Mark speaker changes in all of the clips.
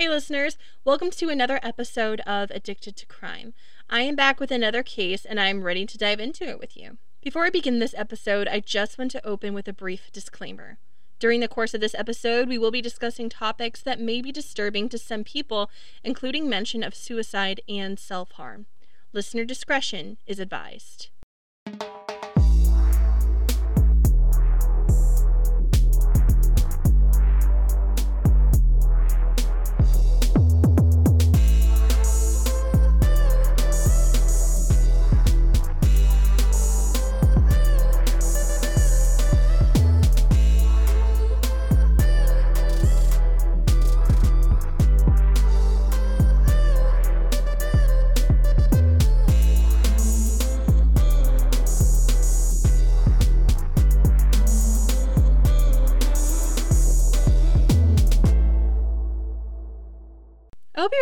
Speaker 1: Hey, listeners, welcome to another episode of Addicted to Crime. I am back with another case and I'm ready to dive into it with you. Before I begin this episode, I just want to open with a brief disclaimer. During the course of this episode, we will be discussing topics that may be disturbing to some people, including mention of suicide and self harm. Listener discretion is advised.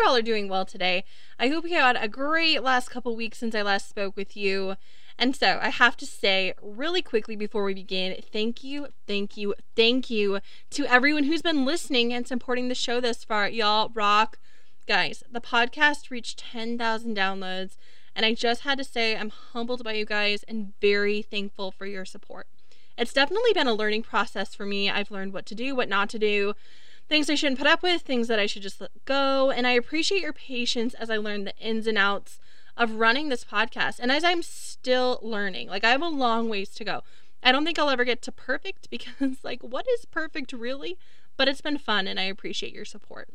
Speaker 1: All are doing well today. I hope you had a great last couple weeks since I last spoke with you. And so I have to say, really quickly before we begin, thank you, thank you, thank you to everyone who's been listening and supporting the show this far. Y'all rock. Guys, the podcast reached 10,000 downloads, and I just had to say I'm humbled by you guys and very thankful for your support. It's definitely been a learning process for me. I've learned what to do, what not to do things I shouldn't put up with, things that I should just let go. And I appreciate your patience as I learn the ins and outs of running this podcast. And as I'm still learning, like I have a long ways to go. I don't think I'll ever get to perfect because, like, what is perfect really? But it's been fun and I appreciate your support.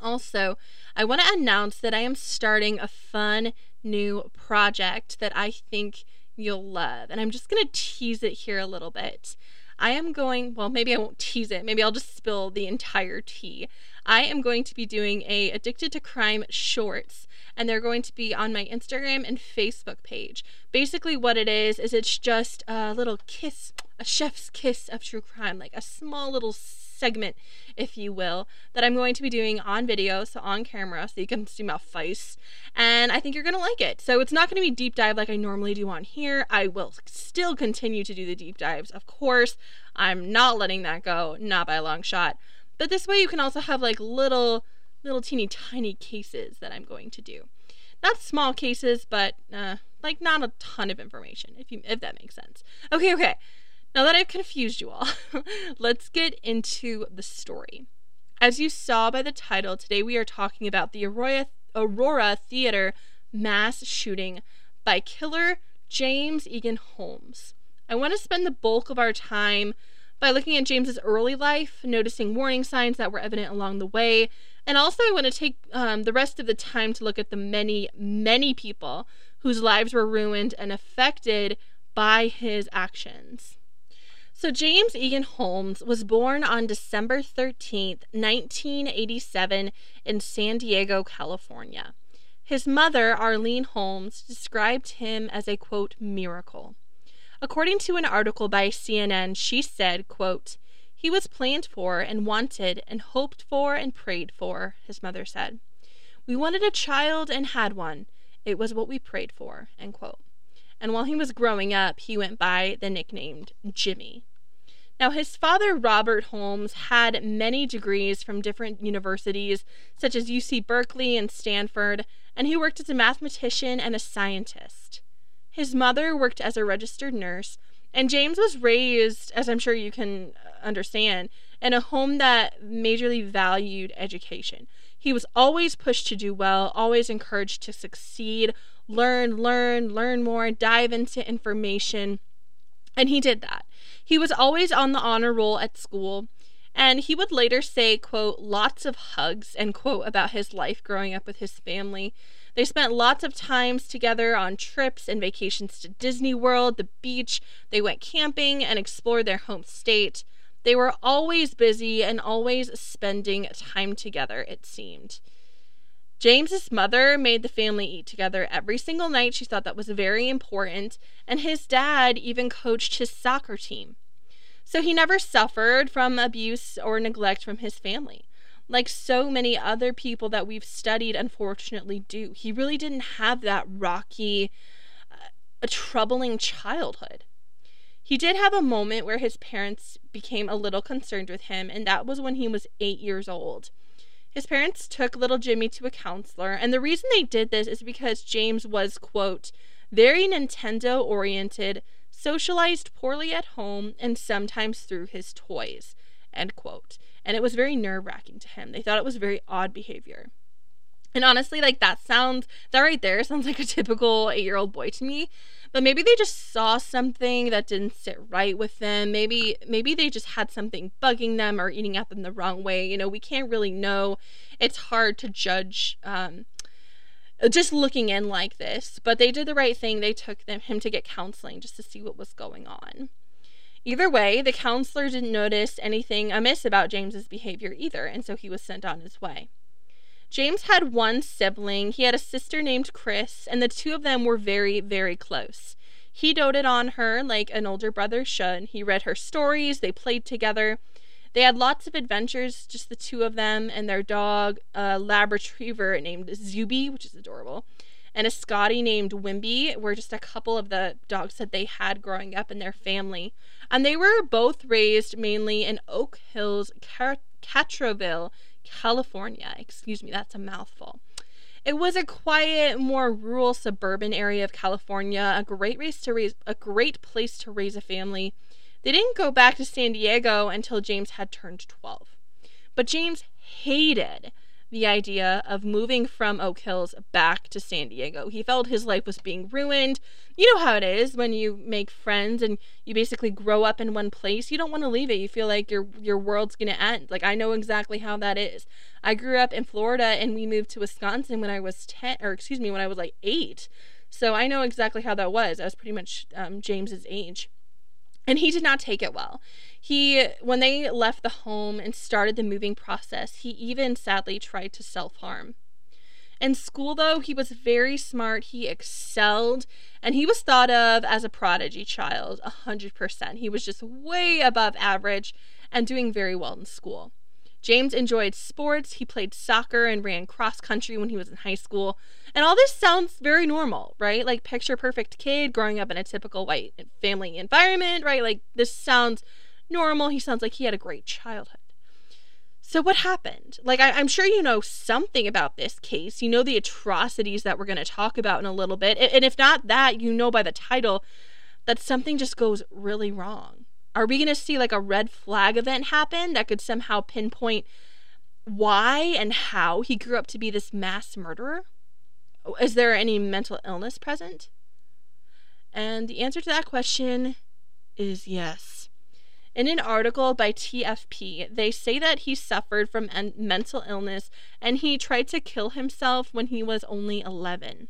Speaker 1: Also, I want to announce that I am starting a fun new project that I think you'll love. And I'm just going to tease it here a little bit. I am going, well, maybe I won't tease it. Maybe I'll just spill the entire tea. I am going to be doing a Addicted to Crime shorts and they're going to be on my Instagram and Facebook page. Basically what it is is it's just a little kiss, a chef's kiss of true crime, like a small little segment, if you will, that I'm going to be doing on video, so on camera, so you can see my face. And I think you're going to like it. So it's not going to be deep dive like I normally do on here. I will still continue to do the deep dives, of course. I'm not letting that go, not by a long shot. But this way you can also have like little, little teeny tiny cases that I'm going to do. Not small cases, but uh, like not a ton of information, if you if that makes sense. Okay, okay. Now that I've confused you all, let's get into the story. As you saw by the title, today we are talking about the Aurora, Aurora Theater mass shooting by killer James Eagan Holmes. I want to spend the bulk of our time by looking at James's early life, noticing warning signs that were evident along the way, and also I want to take um, the rest of the time to look at the many, many people whose lives were ruined and affected by his actions. So, James Eagan Holmes was born on December 13th, 1987, in San Diego, California. His mother, Arlene Holmes, described him as a quote, miracle. According to an article by CNN, she said, quote, he was planned for and wanted and hoped for and prayed for, his mother said. We wanted a child and had one. It was what we prayed for, end quote and while he was growing up, he went by the nickname Jimmy. Now, his father, Robert Holmes, had many degrees from different universities, such as UC Berkeley and Stanford, and he worked as a mathematician and a scientist. His mother worked as a registered nurse, and James was raised, as I'm sure you can understand, in a home that majorly valued education. He was always pushed to do well, always encouraged to succeed, learn, learn, learn more, dive into information. And he did that. He was always on the honor roll at school. And he would later say, quote, lots of hugs, and quote, about his life growing up with his family. They spent lots of times together on trips and vacations to Disney World, the beach. They went camping and explored their home state. They were always busy and always spending time together, it seemed. James's mother made the family eat together every single night. She thought that was very important, and his dad even coached his soccer team. So he never suffered from abuse or neglect from his family. Like so many other people that we've studied, unfortunately, do. He really didn't have that rocky, uh, a troubling childhood. He did have a moment where his parents became a little concerned with him, and that was when he was eight years old. His parents took little Jimmy to a counselor, and the reason they did this is because James was, quote, very Nintendo oriented, socialized poorly at home, and sometimes threw his toys, end quote. And it was very nerve wracking to him. They thought it was very odd behavior. And honestly, like that sounds, that right there sounds like a typical eight year old boy to me. But maybe they just saw something that didn't sit right with them. Maybe, maybe they just had something bugging them or eating at them the wrong way. You know, we can't really know. It's hard to judge um, just looking in like this. But they did the right thing. They took them, him to get counseling just to see what was going on. Either way, the counselor didn't notice anything amiss about James's behavior either, and so he was sent on his way. James had one sibling. He had a sister named Chris, and the two of them were very, very close. He doted on her like an older brother should. He read her stories, they played together. They had lots of adventures, just the two of them and their dog, a lab retriever named Zuby, which is adorable, and a Scottie named Wimby were just a couple of the dogs that they had growing up in their family. And they were both raised mainly in Oak Hills, Castroville, California. Excuse me, that's a mouthful. It was a quiet, more rural suburban area of California, a great race to raise a great place to raise a family. They didn't go back to San Diego until James had turned 12. But James hated the idea of moving from Oak Hills back to San Diego. He felt his life was being ruined. You know how it is when you make friends and you basically grow up in one place. You don't want to leave it. You feel like your your world's going to end. Like I know exactly how that is. I grew up in Florida and we moved to Wisconsin when I was 10 or excuse me, when I was like 8. So I know exactly how that was. I was pretty much um, James's age. And he did not take it well. He, when they left the home and started the moving process, he even sadly tried to self harm. In school, though, he was very smart. He excelled, and he was thought of as a prodigy child, 100%. He was just way above average and doing very well in school. James enjoyed sports. He played soccer and ran cross country when he was in high school. And all this sounds very normal, right? Like picture perfect kid growing up in a typical white family environment, right? Like this sounds normal. He sounds like he had a great childhood. So, what happened? Like, I, am sure you know something about this case. You know the atrocities that we're going to talk about in a little bit. And if not that, you know by the title that something just goes really wrong. Are we going to see like a red flag event happen that could somehow pinpoint why and how he grew up to be this mass murderer? Is there any mental illness present? And the answer to that question is yes. In an article by TFP, they say that he suffered from en- mental illness and he tried to kill himself when he was only 11.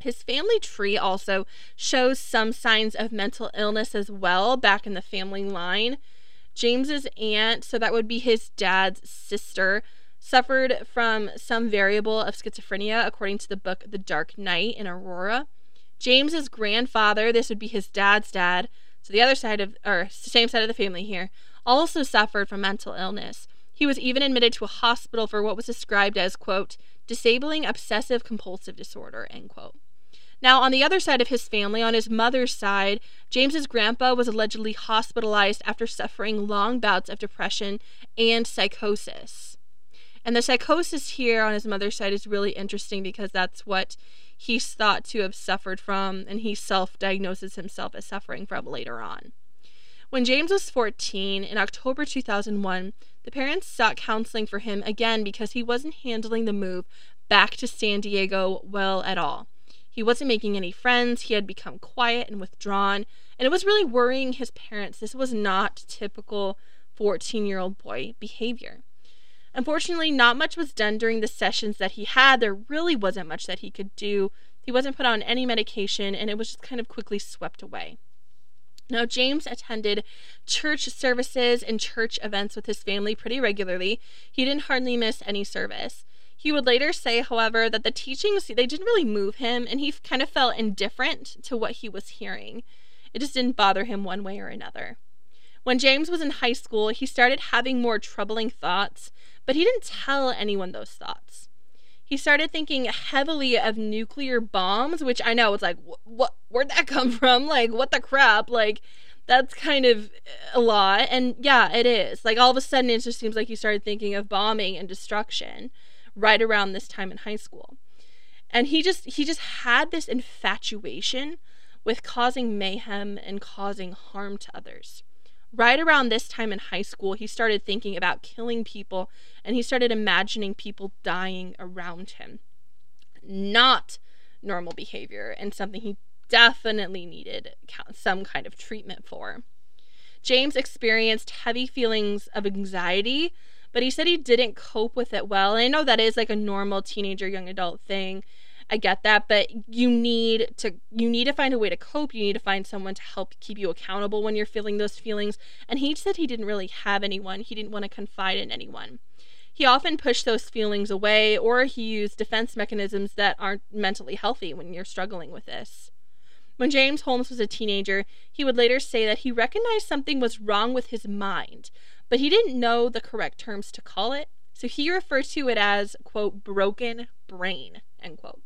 Speaker 1: His family tree also shows some signs of mental illness as well back in the family line. James's aunt, so that would be his dad's sister, suffered from some variable of schizophrenia according to the book The Dark Night in Aurora. James's grandfather, this would be his dad's dad, so the other side of, or same side of the family here, also suffered from mental illness. He was even admitted to a hospital for what was described as, quote, disabling obsessive compulsive disorder, end quote. Now, on the other side of his family, on his mother's side, James's grandpa was allegedly hospitalized after suffering long bouts of depression and psychosis. And the psychosis here on his mother's side is really interesting because that's what he's thought to have suffered from, and he self diagnoses himself as suffering from later on. When James was 14, in October 2001, the parents sought counseling for him again because he wasn't handling the move back to San Diego well at all. He wasn't making any friends, he had become quiet and withdrawn, and it was really worrying his parents. This was not typical 14 year old boy behavior. Unfortunately, not much was done during the sessions that he had. There really wasn't much that he could do. He wasn't put on any medication, and it was just kind of quickly swept away. Now, James attended church services and church events with his family pretty regularly. He didn't hardly miss any service. He would later say, however, that the teachings they didn't really move him and he kind of felt indifferent to what he was hearing. It just didn't bother him one way or another. When James was in high school, he started having more troubling thoughts, but he didn't tell anyone those thoughts. He started thinking heavily of nuclear bombs, which I know it's like, what, where'd that come from? Like, what the crap? Like, that's kind of uh, a lot. And yeah, it is. Like all of a sudden, it just seems like he started thinking of bombing and destruction right around this time in high school. And he just he just had this infatuation with causing mayhem and causing harm to others. Right around this time in high school, he started thinking about killing people and he started imagining people dying around him. Not normal behavior and something he definitely needed some kind of treatment for. James experienced heavy feelings of anxiety, but he said he didn't cope with it well. And I know that is like a normal teenager, young adult thing. I get that, but you need to you need to find a way to cope. You need to find someone to help keep you accountable when you're feeling those feelings. And he said he didn't really have anyone. He didn't want to confide in anyone. He often pushed those feelings away or he used defense mechanisms that aren't mentally healthy when you're struggling with this. When James Holmes was a teenager, he would later say that he recognized something was wrong with his mind, but he didn't know the correct terms to call it, so he referred to it as, quote, broken brain, end quote.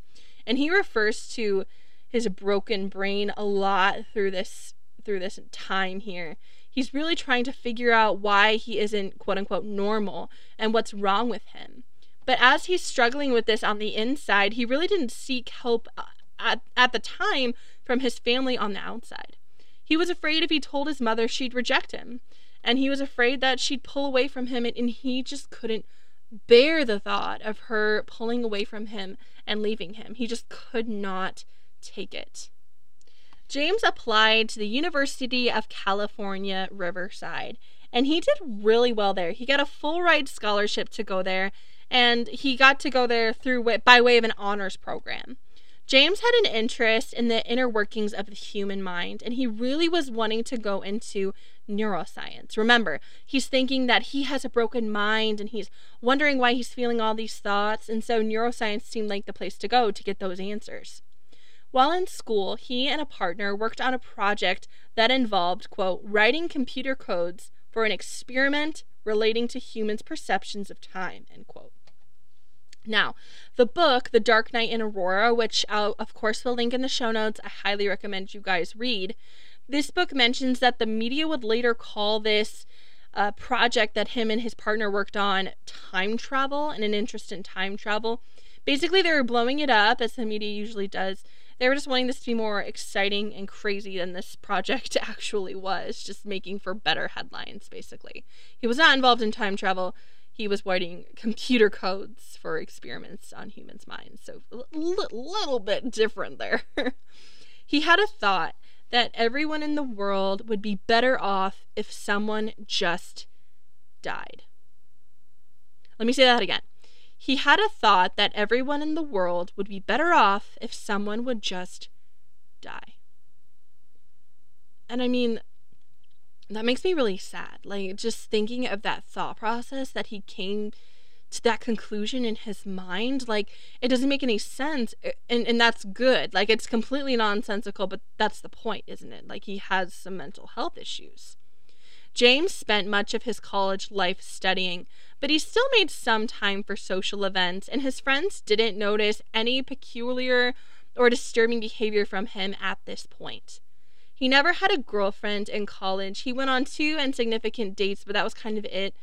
Speaker 1: And he refers to his broken brain a lot through this through this time here. He's really trying to figure out why he isn't quote unquote normal and what's wrong with him. But as he's struggling with this on the inside, he really didn't seek help uh, at, at the time from his family on the outside. He was afraid if he told his mother, she'd reject him. And he was afraid that she'd pull away from him, and, he just couldn't bear the thought of her pulling away from him and leaving him. He just could not take it. James applied to the University of California, Riverside, and he did really well there. He got a full ride scholarship to go there, and he got to go there through by way of an honors program. James had an interest in the inner workings of the human mind, and he really was wanting to go into neuroscience. Remember, he's thinking that he has a broken mind and he's wondering why he's feeling all these thoughts, and so neuroscience seemed like the place to go to get those answers. While in school, he and a partner worked on a project that involved, quote, writing computer codes for an experiment relating to humans' perceptions of time, end quote. Now, the book, The Dark Night in Aurora, which I'll, of course, will link in the show notes, I highly recommend you guys read. This book mentions that the media would later call this uh, project that him and his partner worked on time travel and an interest in time travel. Basically, they were blowing it up, as the media usually does. They were just wanting this to be more exciting and crazy than this project actually was, just making for better headlines, basically. He was not involved in time travel he was writing computer codes for experiments on humans' minds. So a l- little bit different there. he had a thought that everyone in the world would be better off if someone just died. Let me say that again. He had a thought that everyone in the world would be better off if someone would just die. And I mean, that makes me really sad. Like just thinking of that thought process that he came to that conclusion in his mind, like it doesn't make any sense. Eh, and and that's good. Like it's completely nonsensical, but that's the point, isn't it? Like he has some mental health issues. James spent much of his college life studying, but he still made some time for social events, and his friends didn't notice any peculiar or disturbing behavior from him at this point. He never had a girlfriend in college. He went on two insignificant dates, but that was kind of it.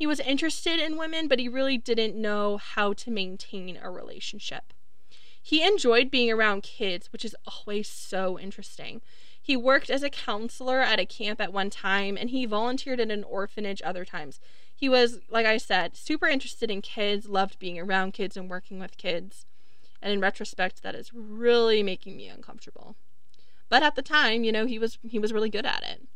Speaker 1: He was interested in women, but he really didn't know how to maintain a relationship. He enjoyed being around kids, which is always so interesting. He worked as a counselor at a camp at one time, and he volunteered at an orphanage other times. He was, like I said, super interested in kids, loved being around kids and working with kids. And in retrospect, that is really making me uncomfortable. But at the time, you know, he was he was really good at it.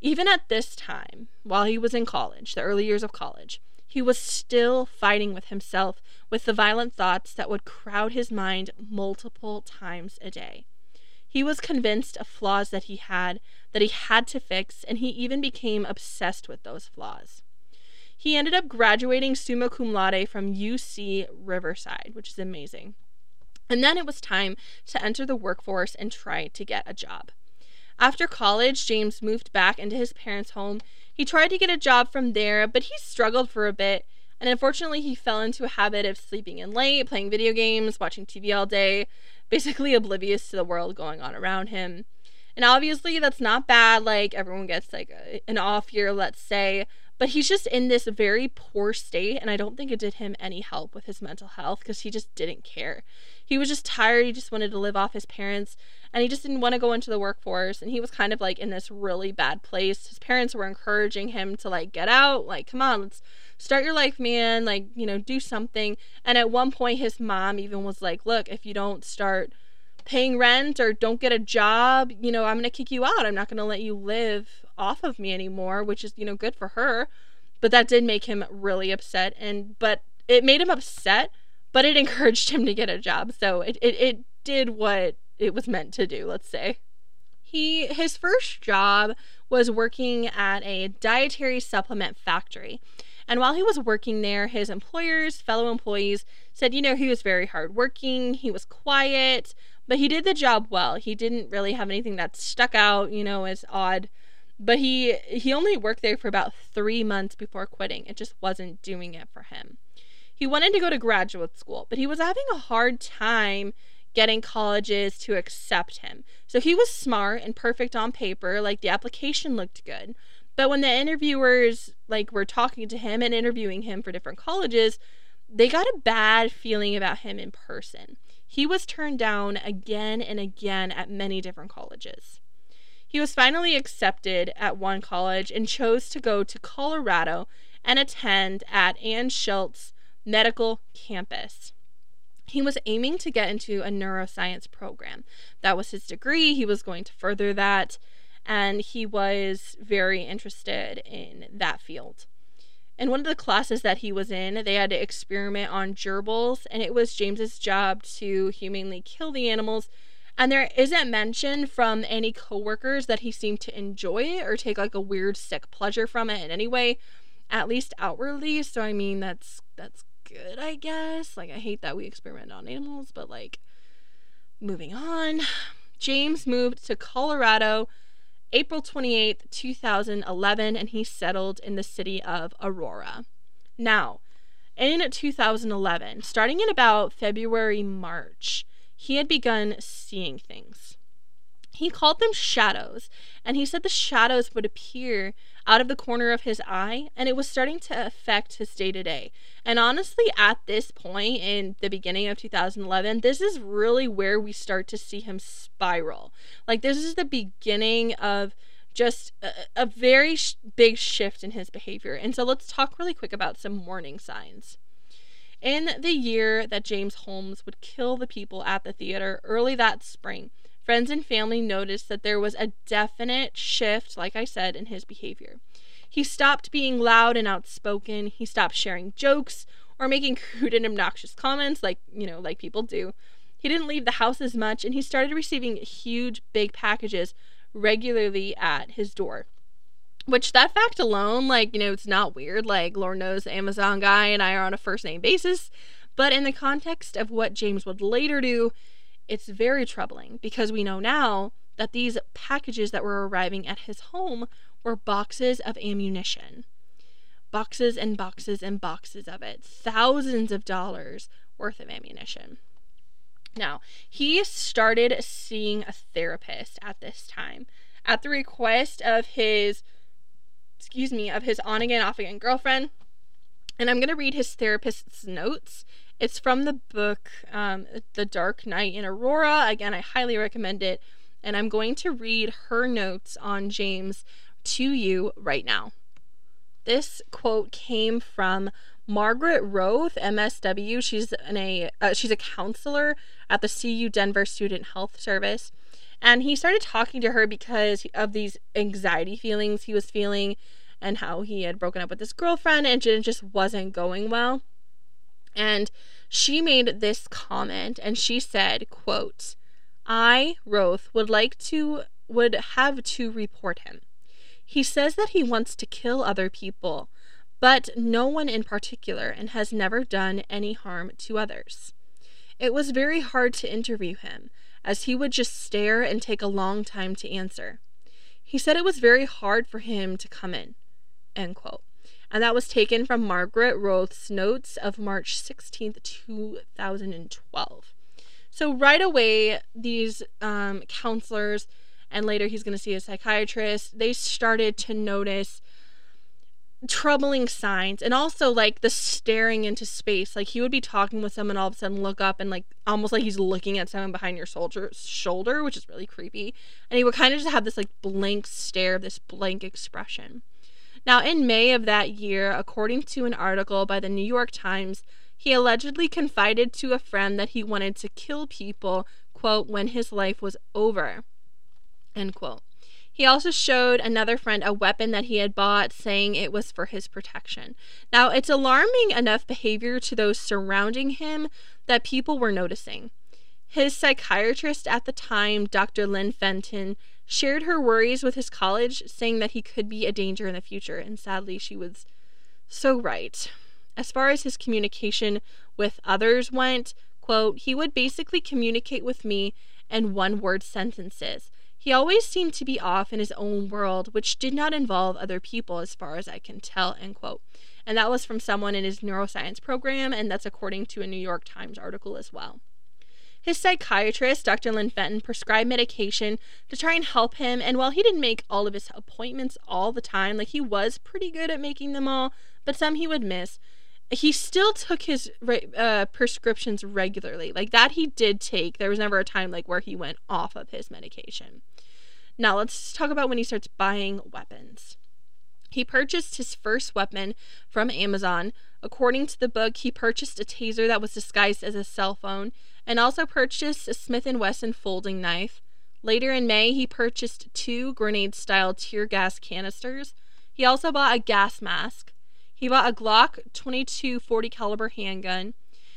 Speaker 1: Even at this time, while he was in college, the early years of college, he was still fighting with himself with the violent thoughts that would crowd his mind multiple times a day. He was convinced of flaws that he had, that he had to fix, and he even became obsessed with those flaws. He ended up graduating summa cum laude from UC Riverside, which is amazing. And then it was time to enter the workforce and try to get a job. After college, James moved back into his parents' home. He tried to get a job from there, but he struggled for a bit, and unfortunately, he fell into a habit of sleeping in late, playing video games, watching TV all day, basically oblivious to the world going on around him. And obviously, that's not bad. Like, everyone gets like a, an off year, let's say. But he's just in this very poor state. And I don't think it did him any help with his mental health because he just didn't care. He was just tired. He just wanted to live off his parents and he just didn't want to go into the workforce. And he was kind of like in this really bad place. His parents were encouraging him to like get out. Like, come on, let's start your life, man. Like, you know, do something. And at one point, his mom even was like, look, if you don't start paying rent or don't get a job, you know, I'm going to kick you out. I'm not going to let you live off of me anymore, which is, you know, good for her. But that did make him really upset. And, but it made him upset, but it encouraged him to get a job. So it, it, it did what it was meant to do, let's say. He his first job was working at a dietary supplement factory. And while he was working there, his employers, fellow employees said, you know, he was very hardworking, he was quiet, but he did the job well. He didn't really have anything that stuck out, you know, as odd. But he he only worked there for about 3 months before quitting. It just wasn't doing it for him. He wanted to go to graduate school, but he was having a hard time getting colleges to accept him. So he was smart and perfect on paper, like the application looked good. But when the interviewers like were talking to him and interviewing him for different colleges, they got a bad feeling about him in person. He was turned down again and again at many different colleges. He was finally accepted at one college and chose to go to Colorado and attend at Anschutz Medical Campus. He was aiming to get into a neuroscience program. That was his degree. He was going to further that, and he was very interested in that field. In one of the classes that he was in, they had to experiment on gerbils, and it was James's job to humanely kill the animals. And there isn't mention from any coworkers that he seemed to enjoy it or take like a weird sick pleasure from it in any way, at least outwardly. So I mean, that's that's good, I guess. Like I hate that we experiment on animals, but like moving on. James moved to Colorado April 28th, 2011, and he settled in the city of Aurora. Now, in 2011, starting in about February, March, he had begun seeing things. He called them shadows, and he said the shadows would appear out of the corner of his eye, and it was starting to affect his day to day. And honestly, at this point in the beginning of 2011, this is really where we start to see him spiral. Like, this is the beginning of just a, a very sh- big shift in his behavior. And so, let's talk really quick about some warning signs. In the year that James Holmes would kill the people at the theater early that spring, Friends and family noticed that there was a definite shift, like I said, in his behavior. He stopped being loud and outspoken. He stopped sharing jokes or making crude and obnoxious comments like, you know, like people do. He didn't leave the house as much and he started receiving huge big packages regularly at his door. Which that fact alone, like, you know, it's not weird. Like, Lord knows the Amazon guy and I are on a first name basis. But in the context of what James would later do, it's very troubling because we know now that these packages that were arriving at his home were boxes of ammunition. Boxes and boxes and boxes of it. Thousands of dollars worth of ammunition. Now, he started seeing a therapist at this time at the request of his excuse me, of his on again, off again girlfriend. And I'm going to read his therapist's notes it's from the book um, The Dark Night in Aurora. Again, I highly recommend it. And I'm going to read her notes on James to you right now. This quote came from Margaret Roth, MSW. She's an a uh, she's a counselor at the CU Denver Student Health Service, and he started talking to her because of these anxiety feelings he was feeling, and how he had broken up with his girlfriend and it just wasn't going well. And she made this comment and she said, quote, I, Roth, would like to would have to report him. He says that he wants to kill other people, but no one in particular, and has never done any harm to others. It was very hard to interview him, as he would just stare and take a long time to answer. He said it was very hard for him to come in. End quote and that was taken from Margaret Roth's notes of March 16th, 2012. So, right away, these um, counselors and later he's going to see a psychiatrist, they started to notice troubling signs and also like the staring into space. Like he would be talking with someone all of a sudden look up and like almost like he's looking at someone behind your soldier shoulder which is really creepy. And he would kind of just have this like blank stare this blank expression now in may of that year according to an article by the new york times he allegedly confided to a friend that he wanted to kill people quote when his life was over end quote he also showed another friend a weapon that he had bought, saying it was for his protection. Now, it's alarming enough behavior to those surrounding him that people were noticing. His psychiatrist at the time, Dr. Lynn Fenton, shared her worries with his college, saying that he could be a danger in the future, and sadly, she was so right. As far as his communication with others went, quote, he would basically communicate with me in one word sentences. He always seemed to be off in his own world, which did not involve other people, as far as I can tell, end quote. And that was from someone in his neuroscience program, and that's according to a New York Times article as well. His psychiatrist, Dr. Lynn Fenton, prescribed medication to try and help him, and while he didn't make all of his appointments all the time, like he was pretty good at making them all, but some he would miss, he still took his uh, prescriptions regularly. Like that he did take. There was never a time like where he went off of his medication. Now let's talk about when he starts buying weapons. He purchased his first weapon from Amazon. According to the book, he purchased a taser that was disguised as a cell phone and also purchased a Smith & Wesson folding knife. Later in May, he purchased two grenade-style tear gas canisters. He also bought a gas mask. He bought a Glock 22 40 caliber handgun.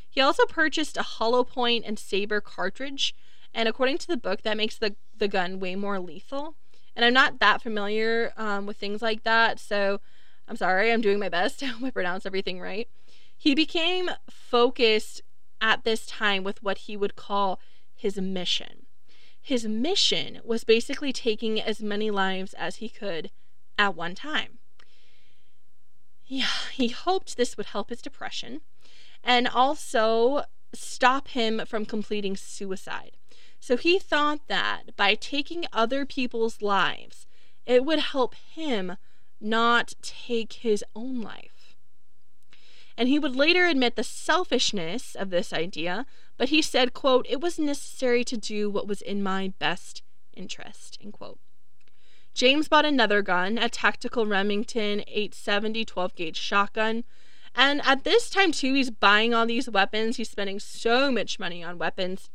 Speaker 1: He also purchased a hollow point and saber cartridge and according to the book, that makes the, the gun way more lethal. And I'm not that familiar um, with things like that, so I'm sorry, I'm doing my best. I pronounce everything right. He became focused at this time with what he would call his mission. His mission was basically taking as many lives as he could at one time. Yeah, he hoped this would help his depression and also stop him from completing suicide. So he thought that by taking other people's lives, it would help him not take his own life. And he would later admit the selfishness of this idea, but he said, quote, it was necessary to do what was in my best interest, end quote. James bought another gun, a tactical Remington 870 12 gauge shotgun. And at this time, too, he's buying all these weapons. He's spending so much money on weapons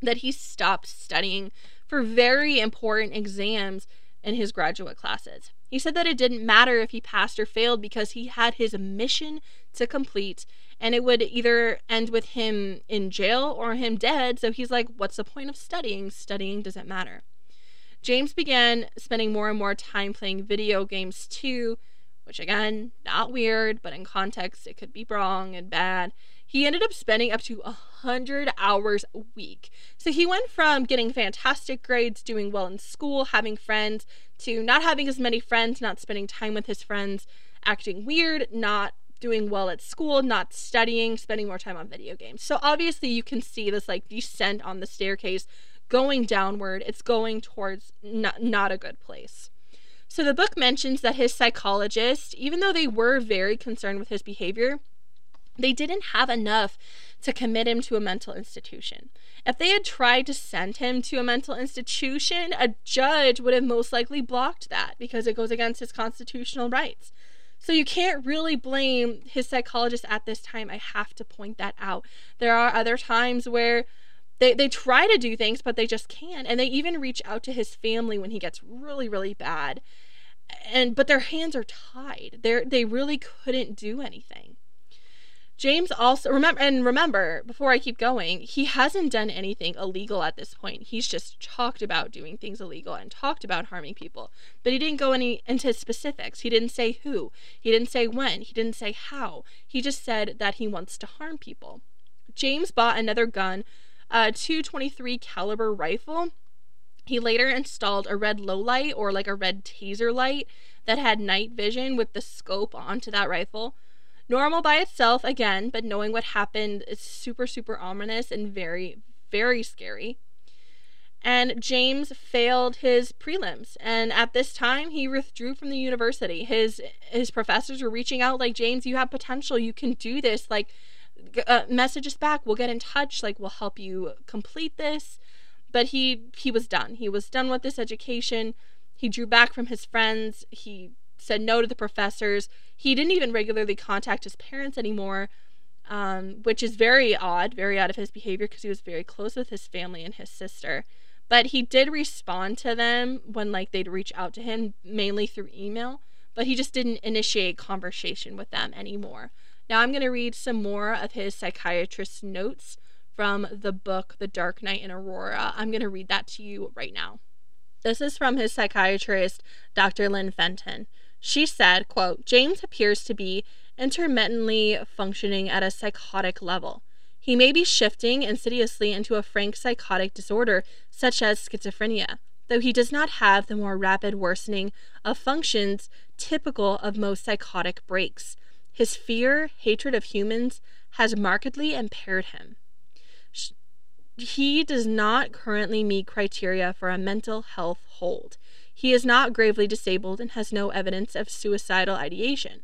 Speaker 1: that he stopped studying for very important exams in his graduate classes. He said that it didn't matter if he passed or failed because he had his mission to complete and it would either end with him in jail or him dead. So he's like, what's the point of studying? Studying doesn't matter. James began spending more and more time playing video games too, which again, not weird, but in context, it could be wrong and bad. He ended up spending up to 100 hours a week. So he went from getting fantastic grades, doing well in school, having friends, to not having as many friends, not spending time with his friends, acting weird, not doing well at school, not studying, spending more time on video games. So obviously you can see this like descent on the staircase going downward. It's going towards not, not a good place. So the book mentions that his psychologist, even though they were very concerned with his behavior, they didn't have enough to commit him to a mental institution. If they had tried to send him to a mental institution, a judge would have most likely blocked that because it goes against his constitutional rights. So you can't really blame his psychologist at this time. I have to point that out. There are other times where they, they try to do things, but they just can't. And they even reach out to his family when he gets really, really bad. And but their hands are tied. They they really couldn't do anything. James also remember and remember before I keep going, he hasn't done anything illegal at this point. He's just talked about doing things illegal and talked about harming people. But he didn't go any into specifics. He didn't say who. He didn't say when. He didn't say how. He just said that he wants to harm people. James bought another gun, a 223 caliber rifle. He later installed a red low light or like a red taser light that had night vision with the scope onto that rifle. Normal by itself, again, but knowing what happened is super, super ominous and very, very scary. And James failed his prelims, and at this time he withdrew from the university. His his professors were reaching out like James, you have potential, you can do this. Like, uh, message us back, we'll get in touch, like we'll help you complete this. But he he was done. He was done with this education. He drew back from his friends. He said no to the professors. He didn't even regularly contact his parents anymore um, which is very odd, very out of his behavior because he was very close with his family and his sister. But he did respond to them when like they'd reach out to him, mainly through email. But he just didn't initiate conversation with them anymore. Now I'm going to read some more of his psychiatrist's notes from the book The Dark Night in Aurora. I'm going to read that to you right now. This is from his psychiatrist, Dr. Lynn Fenton. She said, quote, James appears to be intermittently functioning at a psychotic level. He may be shifting insidiously into a frank psychotic disorder, such as schizophrenia, though he does not have the more rapid worsening of functions typical of most psychotic breaks. His fear, hatred of humans, has markedly impaired him. He does not currently meet criteria for a mental health hold. He is not gravely disabled and has no evidence of suicidal ideation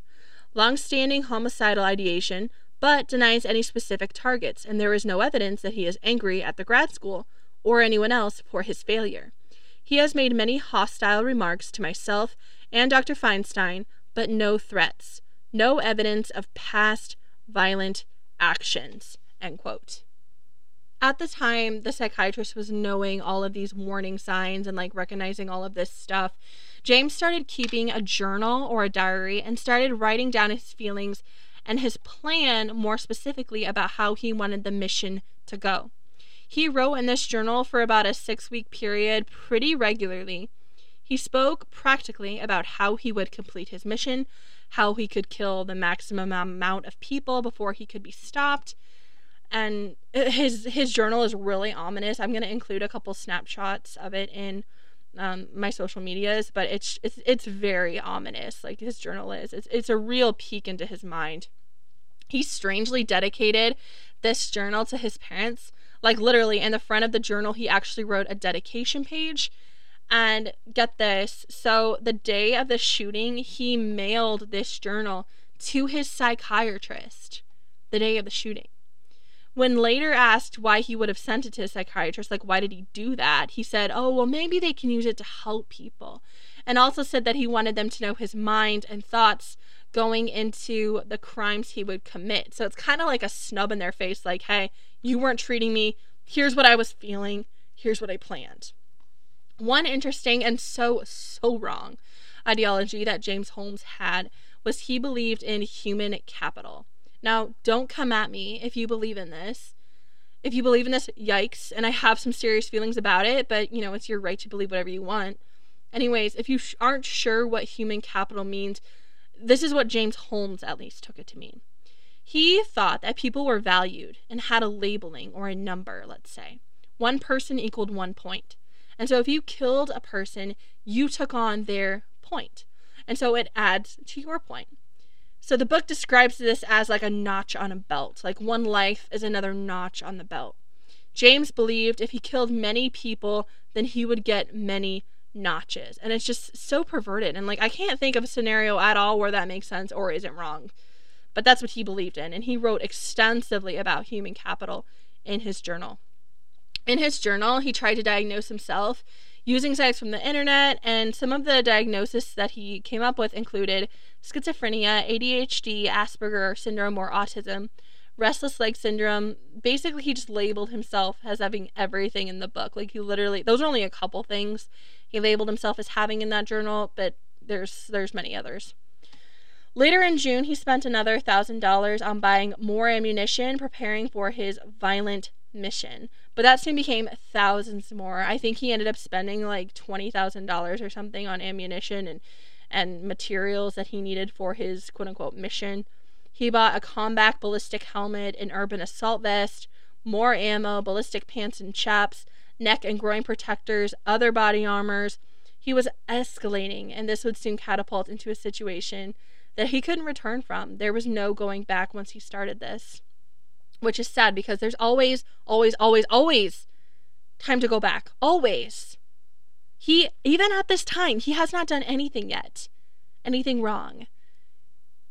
Speaker 1: long-standing homicidal ideation, but denies any specific targets, and there is no evidence that he is angry at the grad school or anyone else for his failure. He has made many hostile remarks to myself and Dr. Feinstein, but no threats, no evidence of past violent actions. End quote. At the time, the psychiatrist was knowing all of these warning signs and like recognizing all of this stuff. James started keeping a journal or a diary and started writing down his feelings and his plan more specifically about how he wanted the mission to go. He wrote in this journal for about a six week period pretty regularly. He spoke practically about how he would complete his mission, how he could kill the maximum amount of people before he could be stopped. And his his journal is really ominous. I'm to include a couple snapshots of it in um, my social medias, but it's it's it's very ominous. Like his journal is. It's it's a real peek into his mind. He strangely dedicated this journal to his parents. Like literally in the front of the journal, he actually wrote a dedication page. And get this, so the day of the shooting, he mailed this journal to his psychiatrist the day of the shooting. When later asked why he would have sent it to a psychiatrist, like why did he do that, he said, oh, well, maybe they can use it to help people. And also said that he wanted them to know his mind and thoughts going into the crimes he would commit. So it's kind of like a snub in their face, like, hey, you weren't treating me. Here's what I was feeling. Here's what I planned. One interesting and so, so wrong ideology that James Holmes had was he believed in human capital. Now, don't come at me if you believe in this. If you believe in this, yikes. And I have some serious feelings about it, but you know, it's your right to believe whatever you want. Anyways, if you aren't sure what human capital means, this is what James Holmes at least took it to mean. He thought that people were valued and had a labeling or a number, let's say. One person equaled one point. And so if you killed a person, you took on their point. And so it adds to your point. So the book describes this as like a notch on a belt, like one life is another notch on the belt. James believed if he killed many people, then he would get many notches. And it's just so perverted. And like, I can't think of a scenario at all where that makes sense or isn't wrong. But that's what he believed in. And he wrote extensively about human capital in his journal. In his journal, he tried to diagnose himself using sites from the internet, and some of the diagnoses that he came up with included schizophrenia, ADHD, Asperger syndrome, or autism, restless leg syndrome. Basically, he just labeled himself as having everything in the book. Like, he literally, those are only a couple things he labeled himself as having in that journal, but there's there's many others. Later in June, he spent another $1,000 on buying more ammunition, preparing for his violent mission. But that soon became thousands more. I think he ended up spending like $20,000 or something on ammunition and and materials that he needed for his quote unquote mission. He bought a combat ballistic helmet, an urban assault vest, more ammo, ballistic pants and chaps, neck and groin protectors, other body armors. He was escalating, and this would soon catapult into a situation that he couldn't return from. There was no going back once he started this which is sad because there's always, always, always, always time to go back. Always. He, even at this time, he has not done anything yet, anything wrong.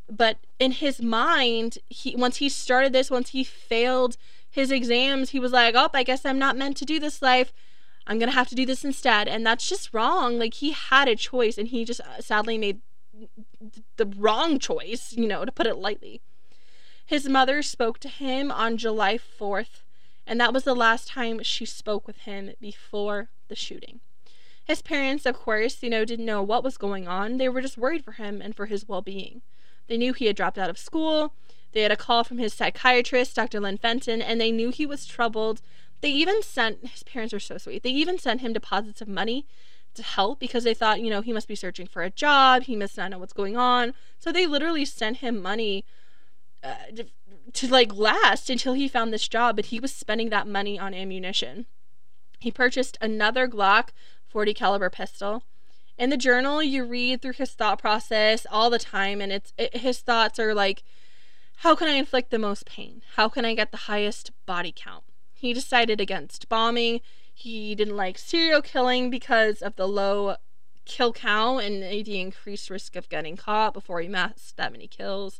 Speaker 1: But in his mind, he once he started this, once he failed his exams, he was like, "Oh, I guess I'm not meant to do this life. I'm to have to do this instead." And that's just wrong. Like he had a choice and he just uh, sadly made the wrong choice, you know, to put it lightly. His mother spoke to him on July 4th, and that was the last time she spoke with him before the shooting. His parents, of course, you know, didn't know what was going on. They were just worried for him and for his well being. They knew he had dropped out of school. They had a call from his psychiatrist, Dr. Lynn Fenton, and they knew he was troubled. They even sent, his parents were so sweet, they even sent him deposits of money to help because they thought, you know, he must be searching for a job. He must not know what's going on. So they literally sent him money to, to like last until he found this job, but he was spending that money on ammunition. He purchased another Glock 40 caliber pistol. In the journal, you read through his thought process all the time, and it's it, his thoughts are like, "How can I inflict the most pain? How can I get the highest body count?" He decided against bombing. He didn't like serial killing because of the low kill count and the increased risk of getting caught before he amassed that many kills.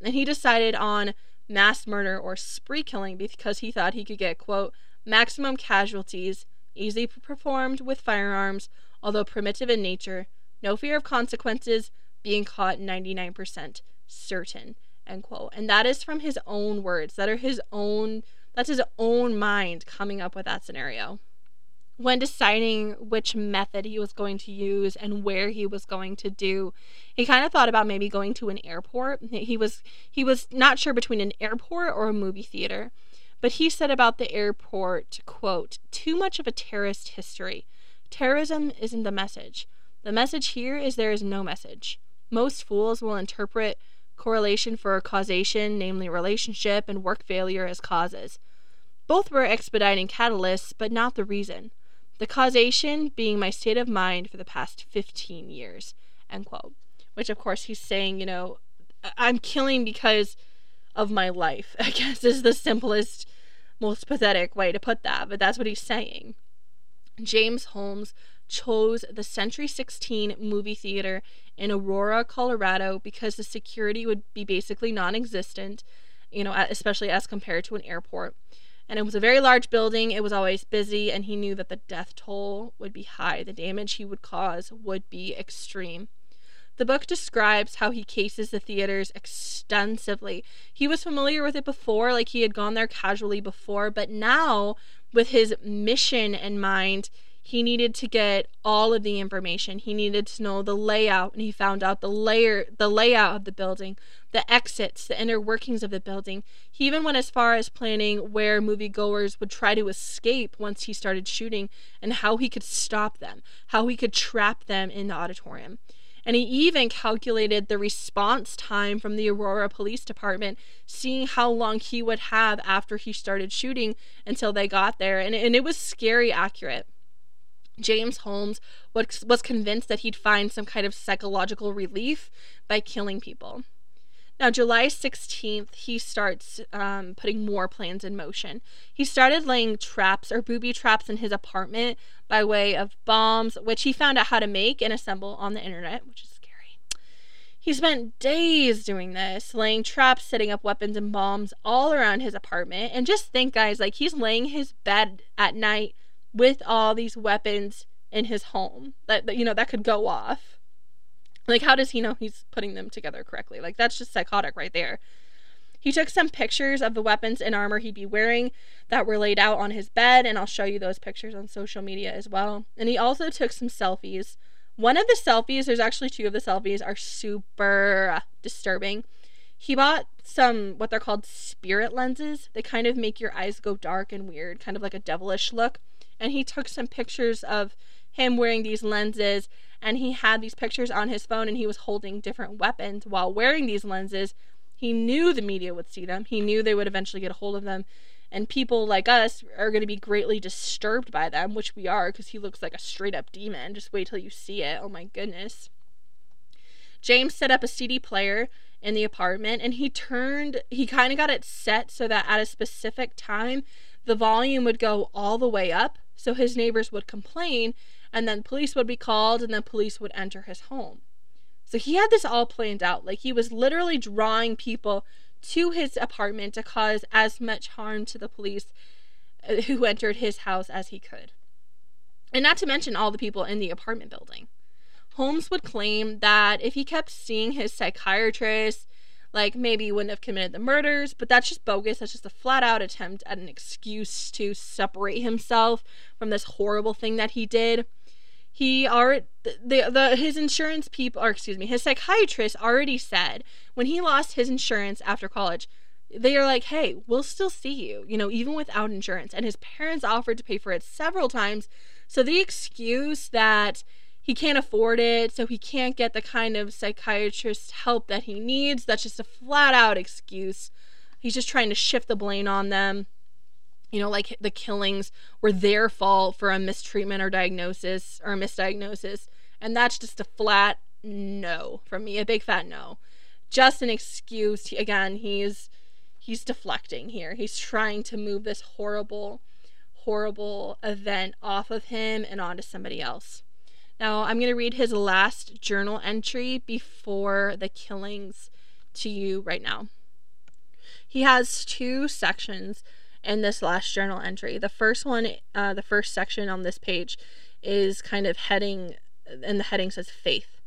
Speaker 1: And he decided on mass murder or spree killing because he thought he could get, quote, maximum casualties, easily performed with firearms, although primitive in nature, no fear of consequences, being caught 99% certain, end quote. And that is from his own words. That are his own, that's his own mind coming up with that scenario when deciding which method he was going to use and where he was going to do he kind of thought about maybe going to an airport. He was he was not sure between an airport or a movie theater but he said about the airport quote too much of a terrorist history. Terrorism isn't the message. The message here is there is no message. Most fools will interpret correlation for causation namely relationship and work failure as causes. Both were expediting catalysts but not the reason the causation being my state of mind for the past 15 years, end quote. Which, of course, he's saying, you know, I'm killing because of my life, I guess is the simplest, most pathetic way to put that, but that's what he's saying. James Holmes chose the Century 16 movie theater in Aurora, Colorado because the security would be basically non existent, you know, especially as compared to an airport and it was a very large building. It was always busy, and he knew that the death toll would be high. The damage he would cause would be extreme. The book describes how he cases the theaters extensively. He was familiar with it before, like he had gone there casually before, but now, with his mission in mind, he needed to get all of the information. He needed to know the layout, and he found out the layer, the layout of the building, the exits, the inner workings of the building. He even went as far as planning where moviegoers would try to escape once he started shooting, and how he could stop them, how he could trap them in the auditorium. And he even calculated the response time from the Aurora Police Department, seeing how long he would have after he started shooting until they got there. And, and it was scary accurate. James Holmes was, was convinced that he'd find some kind of psychological relief by killing people. Now, July 16th, he starts um, putting more plans in motion. He started laying traps or booby traps in his apartment by way of bombs, which he found out how to make and assemble on the internet, which is scary. He spent days doing this, laying traps, setting up weapons and bombs all around his apartment. And just think, guys, like he's laying his bed at night with all these weapons in his home that, that you know that could go off. Like how does he know he's putting them together correctly? Like that's just psychotic right there. He took some pictures of the weapons and armor he'd be wearing that were laid out on his bed and i'll show you those pictures on social media as well. And he also took some selfies. One of the selfies there's actually two of the selfies are super disturbing. He bought some what they're called spirit lenses. They kind of make your eyes go dark and weird kind of like a devilish look and he took some pictures of him wearing these lenses and he had these pictures on his phone and he was holding different weapons while wearing these lenses. He knew the media would see them. He knew they would eventually get a hold of them. And people like us are going to be greatly disturbed by them which we are because he looks like a straight up demon. Just wait till you see it. Oh my goodness. James set up a cd player in the apartment and he turned he kind of got it set so that at a specific time the volume would go all the way up So his neighbors would complain, and then police would be called, and then police would enter his home. So he had this all planned out. Like he was literally drawing people to his apartment to cause as much harm to the police uh, who entered his house as he could. And not to mention all the people in the apartment building. Holmes would claim that if he kept seeing his psychiatrist, like maybe he wouldn't have committed the murders, but that's just bogus. That's just a flat out attempt at an excuse to separate himself from this horrible thing that he did. He already the, the his insurance people or excuse me, his psychiatrist already said when he lost his insurance after college, they are like, "Hey, we'll still see you, you know, even without insurance." And his parents offered to pay for it several times. So the excuse that he can't afford it, so he can't get the kind of psychiatrist help that he needs. That's just a flat out excuse. He's just trying to shift the blame on them. You know, like the killings were their fault for a mistreatment or diagnosis or a misdiagnosis. And that's just a flat no from me, a big fat no. Just an excuse. Again, he's he's deflecting here. He's trying to move this horrible, horrible event off of him and onto somebody else. Now, I'm going to read his last journal entry before the killings to you right now. He has two sections in this last journal entry. The first one, uh, the first section on this page, is kind of heading, and the heading says faith.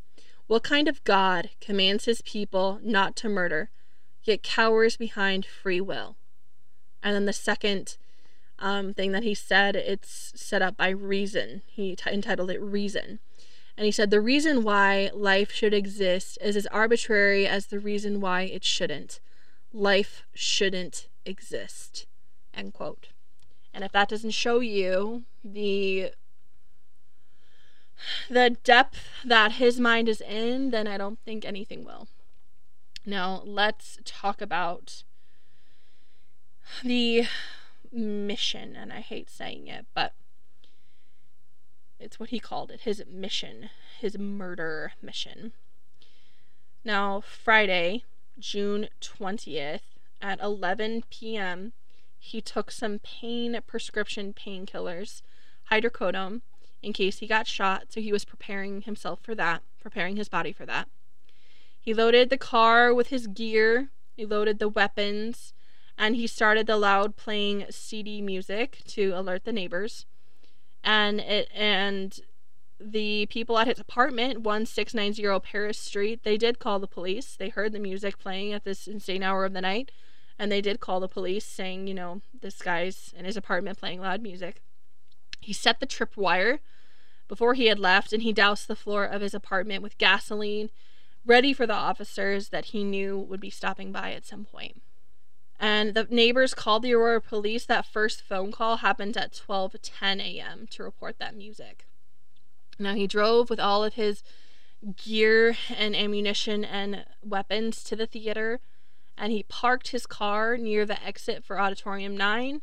Speaker 1: What kind of God commands his people not to murder, yet cowers behind free will? And then the second um, thing that he said. It's set up by reason. He t- entitled it Reason. And he said, The reason why life should exist is as arbitrary as the reason why it shouldn't. Life shouldn't exist. End quote. And if that doesn't show you the the depth that his mind is in, then I don't think anything will. Now, let's talk about the mission, and I hate saying it, but it's what he called it his mission, his murder mission. Now, Friday, June 20th at 11 p.m., he took some pain prescription painkillers, hydrocodone, in case he got shot, so he was preparing himself for that, preparing his body for that. He loaded the car with his gear, he loaded the weapons, and he started the loud playing CD music to alert the neighbors. And it and the people at his apartment, 1690 Paris Street, they did call the police. They heard the music playing at this insane hour of the night, and they did call the police saying, you know, this guy's in his apartment playing loud music. He set the trip wire before he had left, and he doused the floor of his apartment with gasoline, ready for the officers that he knew would be stopping by at some point and the neighbors called the Aurora police. That first phone call happened at 12:10 a.m. to report that music. Now he drove with all of his gear and ammunition and weapons to the theater and he parked his car near the exit for auditorium 9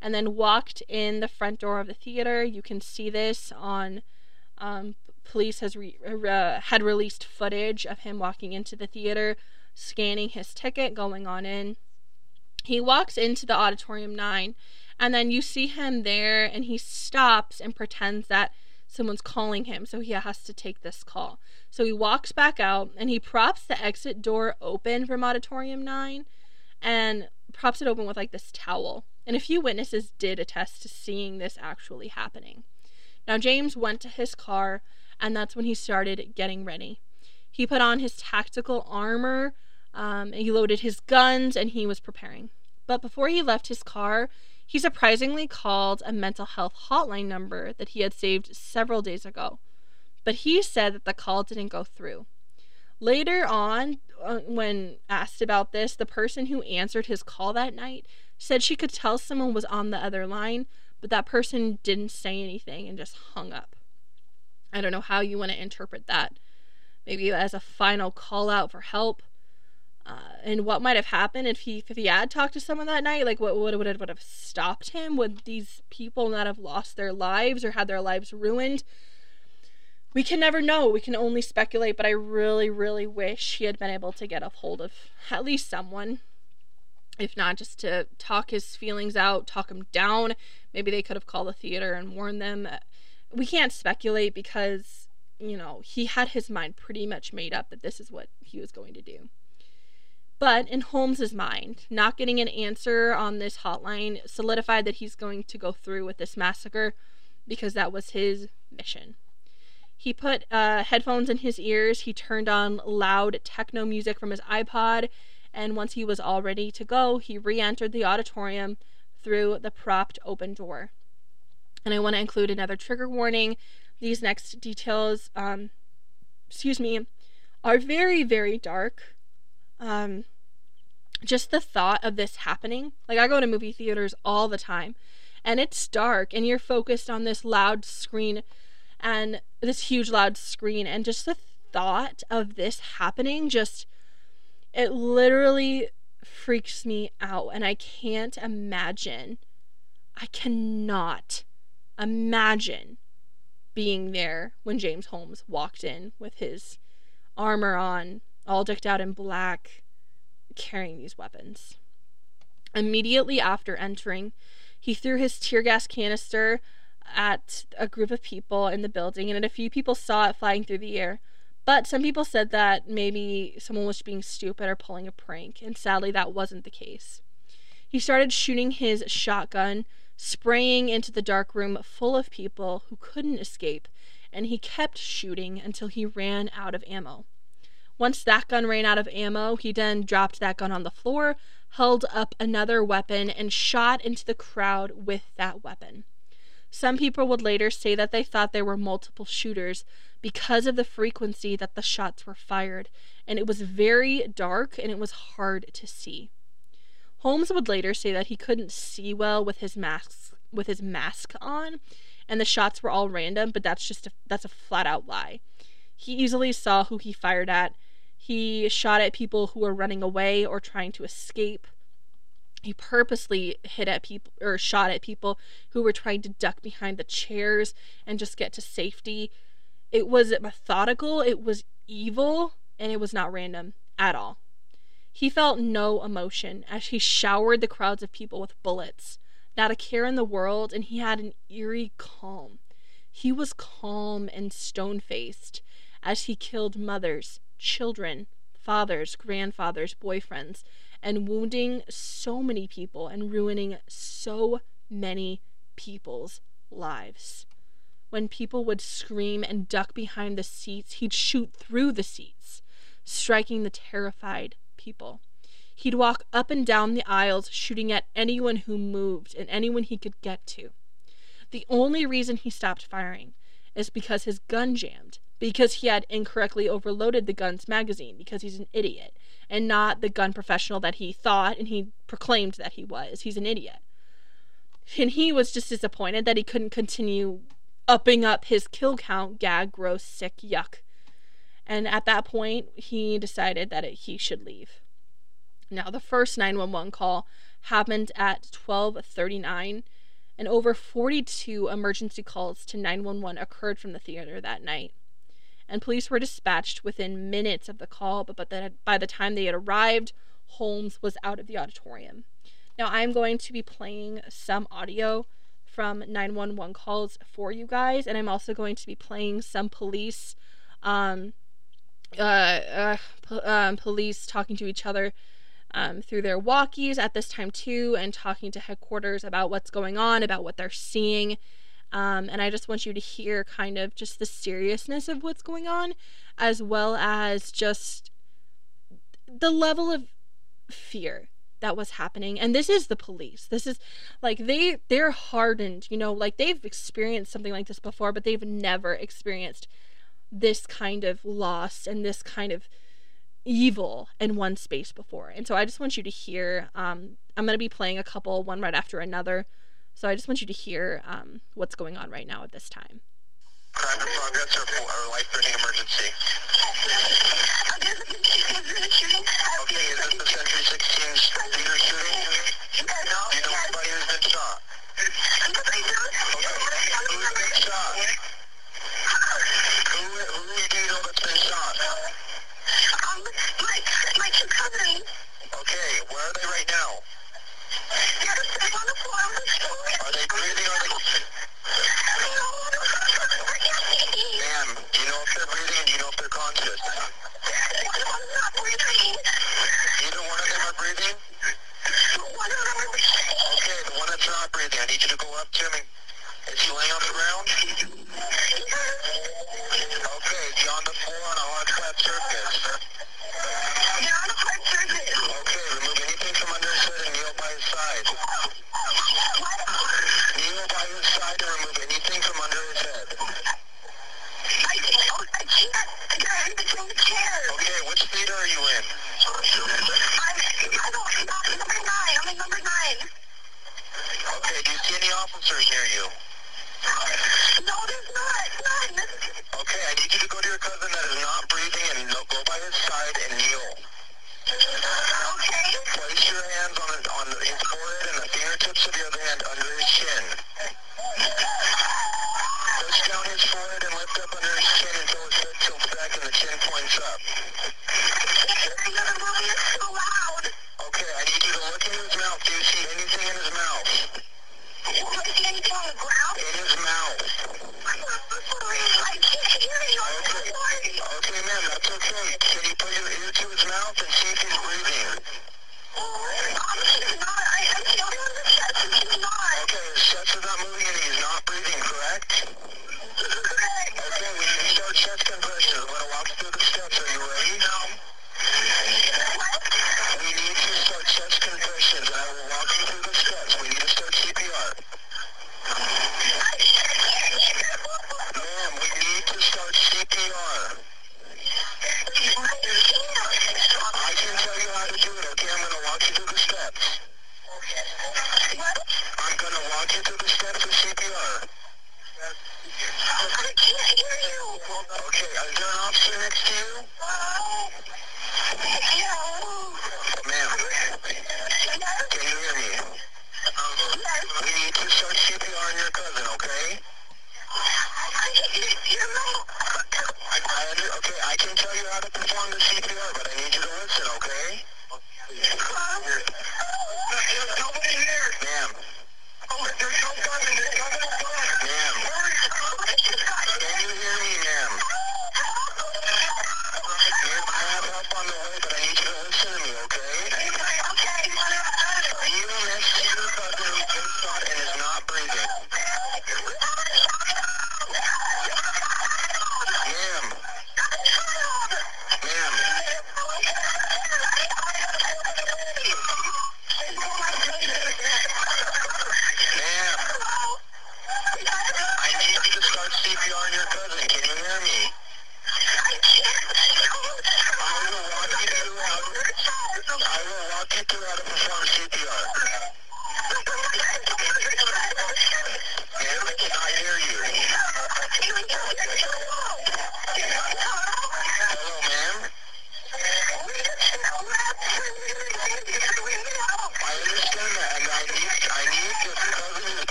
Speaker 1: and then walked in the front door of the theater. You can see this on um, police has re- uh, had released footage of him walking into the theater, scanning his ticket, going on in he walks into the auditorium 9 and then you see him there and he stops and pretends that someone's calling him so he has to take this call. So he walks back out and he props the exit door open from auditorium 9 and props it open with like this towel. And a few witnesses did attest to seeing this actually happening. Now james went to his car and that's when he started getting ready. He put on his tactical armor um, he loaded his guns and he was preparing but before he left his car, he surprisingly called a mental health hotline number that he had saved several days ago. But he said that the call didn't go through. Later on, uh, when asked about this, the person who answered his call that night said she could tell someone was on the other line, but that person didn't say anything and just hung up. I don't know how you want to interpret that. Maybe as a final call out for help uh, and what might have happened if he if he had talked to someone that night like what would would have, would have stopped him would these people not have lost their lives or had their lives ruined we can never know we can only speculate but i really really wish he had been able to get a hold of at least someone if not just to talk his feelings out, talk him down. Maybe they could have called the theater and warned them. We can't speculate because, you know, he had his mind pretty much made up that this is what he was going to do. But in Holmes's mind, not getting an answer on this hotline solidified that he's going to go through with this massacre because that was his mission. He put uh, headphones in his ears, he turned on loud techno music from his iPod, and once he was all ready to go, he re entered the auditorium through the propped open door. And I want to include another trigger warning. These next details, um, excuse me, are very, very dark. Um, just the thought of this happening. Like, I go to movie theaters all the time, and it's dark, and you're focused on this loud screen and this huge loud screen, and just the thought of this happening just it literally freaks me out and I can't imagine I cannot imagine being there when James Holmes walked in with his armor on, all decked out in black, carrying these weapons. Immediately after entering, he threw his tear gas canister at a group of people in the building, and a few people saw it flying through the air. But some people said that maybe someone was being stupid or pulling a prank, and sadly, that wasn't the case. He started shooting his shotgun, spraying into the dark room full of people who couldn't escape, and he kept shooting until he ran out of ammo. Once that gun ran out of ammo, he then dropped that gun on the floor, held up another weapon, and shot into the crowd with that weapon. Some people would later say that they thought there were multiple shooters because of the frequency that the shots were fired, and it was very dark and it was hard to see. Holmes would later say that he couldn't see well with his mask with his mask on, and the shots were all random, but that's just a, that's a flat out lie. He easily saw who he fired at. He shot at people who were running away or trying to escape. He purposely hit at people or shot at people who were trying to duck behind the chairs and just get to safety. It was methodical, it was evil, and it was not random at all. He felt no emotion as he showered the crowds of people with bullets, not a care in the world, and he had an eerie calm. He was calm and stone faced as he killed mothers, children, fathers, grandfathers, boyfriends, and wounding so many people and ruining so many people's lives. When people would scream and duck behind the seats, he'd shoot through the seats, striking the terrified people. He'd walk up and down the aisles, shooting at anyone who moved and anyone he could get to. The only reason he stopped firing is because his gun jammed, because he had incorrectly overloaded the gun's magazine, because he's an idiot, and not the gun professional that he thought and he proclaimed that he was. He's an idiot. And he was just disappointed that he couldn't continue upping up his kill count, gag, gross, sick, yuck. And at that point, he decided that it, he should leave. Now, the first 911 call happened at 12:39, and over 42 emergency calls to 911 occurred from the theater that night and police were dispatched within minutes of the call, but, by the time they had arrived, Holmes was out of the auditorium. Now, I'm going to be playing some audio from 911 calls for you guys, and I'm also going to be playing some police, um, uh, uh, po- um, police talking to each other um, through their walkies at this time too, and talking to headquarters about what's going on, about what they're seeing, um, and I just want you to hear kind of just the seriousness of what's going on, as well as just the level of fear that was happening. And this is the police. This is like they they're hardened you know like they've experienced something like this before but they've never experienced this kind of loss and this kind of evil in one space before. And so i just want you to hear um, i'm going to be playing a couple one right after another so I just want you to hear um, what's going on right now at this time.
Speaker 2: Crime in progress or, or life-threatening emergency? Okay, is this the Century 16 theater shooting? Do you know anybody who's been shot? I don't know anybody who's been shot. Who's been shot? Who do you know been shot?
Speaker 3: Mike, Mike, you're covering.
Speaker 2: Okay, Are they greedy or are they? No.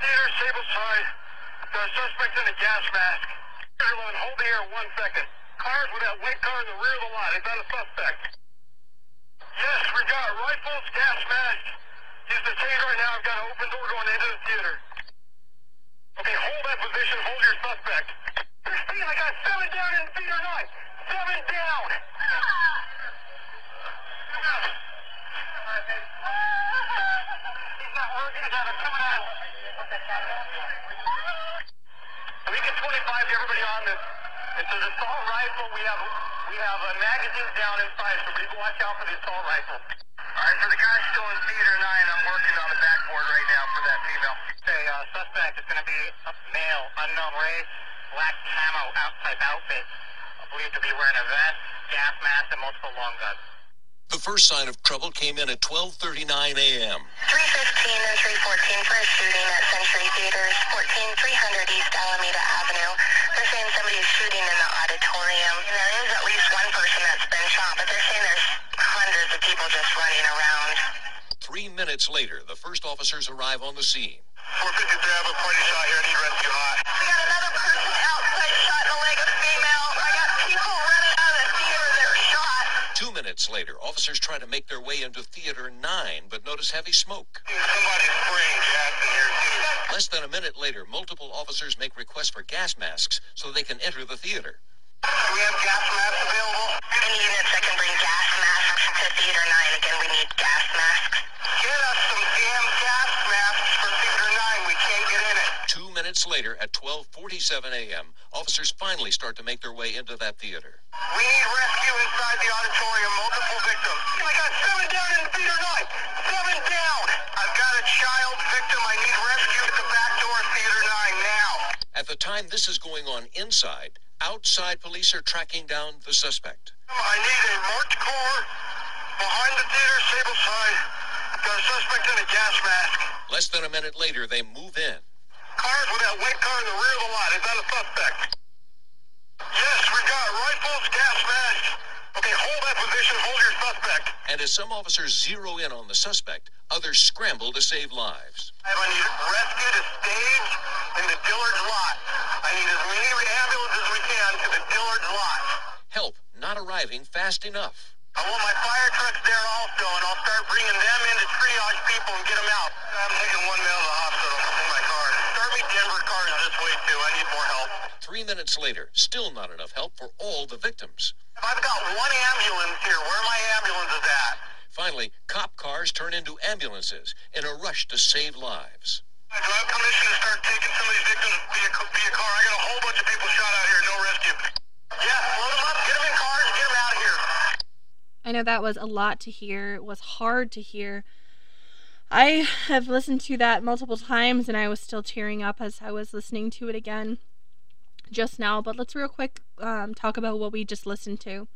Speaker 2: theater, sable side. The suspect in
Speaker 3: a
Speaker 4: gas
Speaker 3: mask. Everyone, hold the air one second. Cars with that white car in
Speaker 5: the rear of the lot.
Speaker 4: Is that a suspect? Yes, we got rifles, gas mask. He's detained right now. I've got an open door going into the theater. Okay, hold that position. Hold your suspect. Christine, I got seven down in theater nine. Seven down. Beacon 25 to everybody on this. It's an assault rifle. We have we have uh, magazines down inside, so please watch out for the assault rifle. All right, for the guy still in theater nine, I'm working on the backboard right now for that female.
Speaker 5: Say, uh, suspect is going to be a male, unknown race, black camo outside outfit, believed to be wearing a vest, gas mask, and multiple long guns.
Speaker 6: The first sign of trouble came in at 12:39 a.m.
Speaker 3: 315 and 314 for a shooting at Century Theaters, 14300 East Alameda Avenue. They're saying somebody's shooting in the auditorium. And there is at least one person that's been shot, but they're saying there's hundreds of people just running around.
Speaker 6: Three minutes later, the first officers arrive on the scene.
Speaker 4: 453, I have a party shot here. Need rescue hot.
Speaker 6: Minutes later, officers try to make their way into Theater 9, but notice heavy smoke.
Speaker 4: Somebody's spraying gas in here, too.
Speaker 6: Less than a minute later, multiple officers make requests for gas masks so they can enter the theater.
Speaker 4: Do we have gas masks available?
Speaker 3: Any units that can bring gas masks to Theater 9, again, we need gas masks.
Speaker 4: Get us some damn gas masks for theater nine. We can't get in it.
Speaker 6: Two minutes later, at 12:47 a.m., officers finally start to make their way into that theater.
Speaker 4: We need rescue inside the auditorium. Multiple victims. I got seven down in theater nine. Seven down. I've got a child victim. I need rescue at the back door of theater nine now.
Speaker 6: At the time this is going on inside, outside police are tracking down the suspect.
Speaker 4: I need a marked car behind the theater, Sable side. Got a suspect in a gas mask.
Speaker 6: Less than a minute later, they move in.
Speaker 4: Cars with that white car in the rear of the lot. Is that a suspect? Yes, we got rifles, gas masks. Okay, hold that position. Hold your suspect.
Speaker 6: And as some officers zero in on the suspect, others scramble to save lives.
Speaker 4: I need rescue to stage in the Dillard's lot. I need as many ambulances as we can to the Dillard's lot.
Speaker 6: Help not arriving fast enough.
Speaker 4: I want my fire trucks there also, and I'll start bringing them in to triage people and get them out. I'm taking one male to the hospital in my car. Start me this way too. I need more help.
Speaker 6: Three minutes later, still not enough help for all the victims.
Speaker 4: I've got one ambulance here. Where are my ambulances at?
Speaker 6: Finally, cop cars turn into ambulances in a rush to save lives.
Speaker 4: Do I have permission to start taking some of these victims via, via car? I got a whole bunch of people shot out here. No rescue. Yeah, load them up. Get them in cars. Get them out of here.
Speaker 1: I know that was a lot to hear. It was hard to hear. I have listened to that multiple times and I was still tearing up as I was listening to it again just now. But let's real quick um, talk about what we just listened to.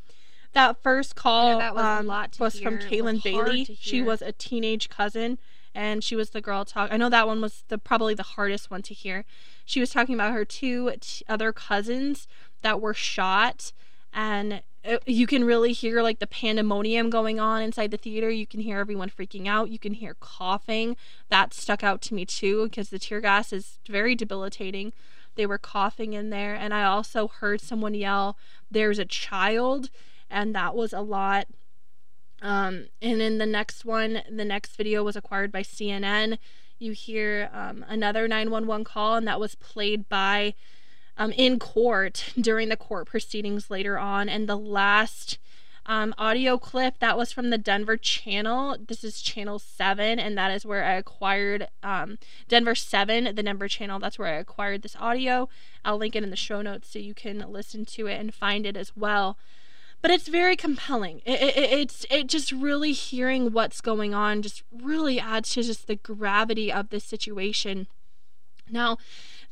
Speaker 1: That first call know that was a um, was from. Kaylin was Bailey. She was a teenage cousin and she was the girl talk. I know that one was the probably the hardest one to hear. She was talking about her two t- other cousins that were shot and you can really hear like the pandemonium going on inside the theater. You can hear everyone freaking out. You can hear coughing. That stuck out to me too because the tear gas is very debilitating. They were coughing in there, and I also heard someone yell, "There's a child," and that was a lot. Um, and then the next one, the next video was acquired by CNN. You hear um, another 911 call, and that was played by um, in court during the court proceedings later on. And the last um, audio clip that was from the Denver channel. This is channel seven, and that is where I acquired um, Denver seven, the Denver channel. That's where I acquired this audio. I'll link it in the show notes so you can listen to it and find it as well. But it's very compelling. It, it, it's it just really hearing what's going on just really adds to just the gravity of this situation. Now,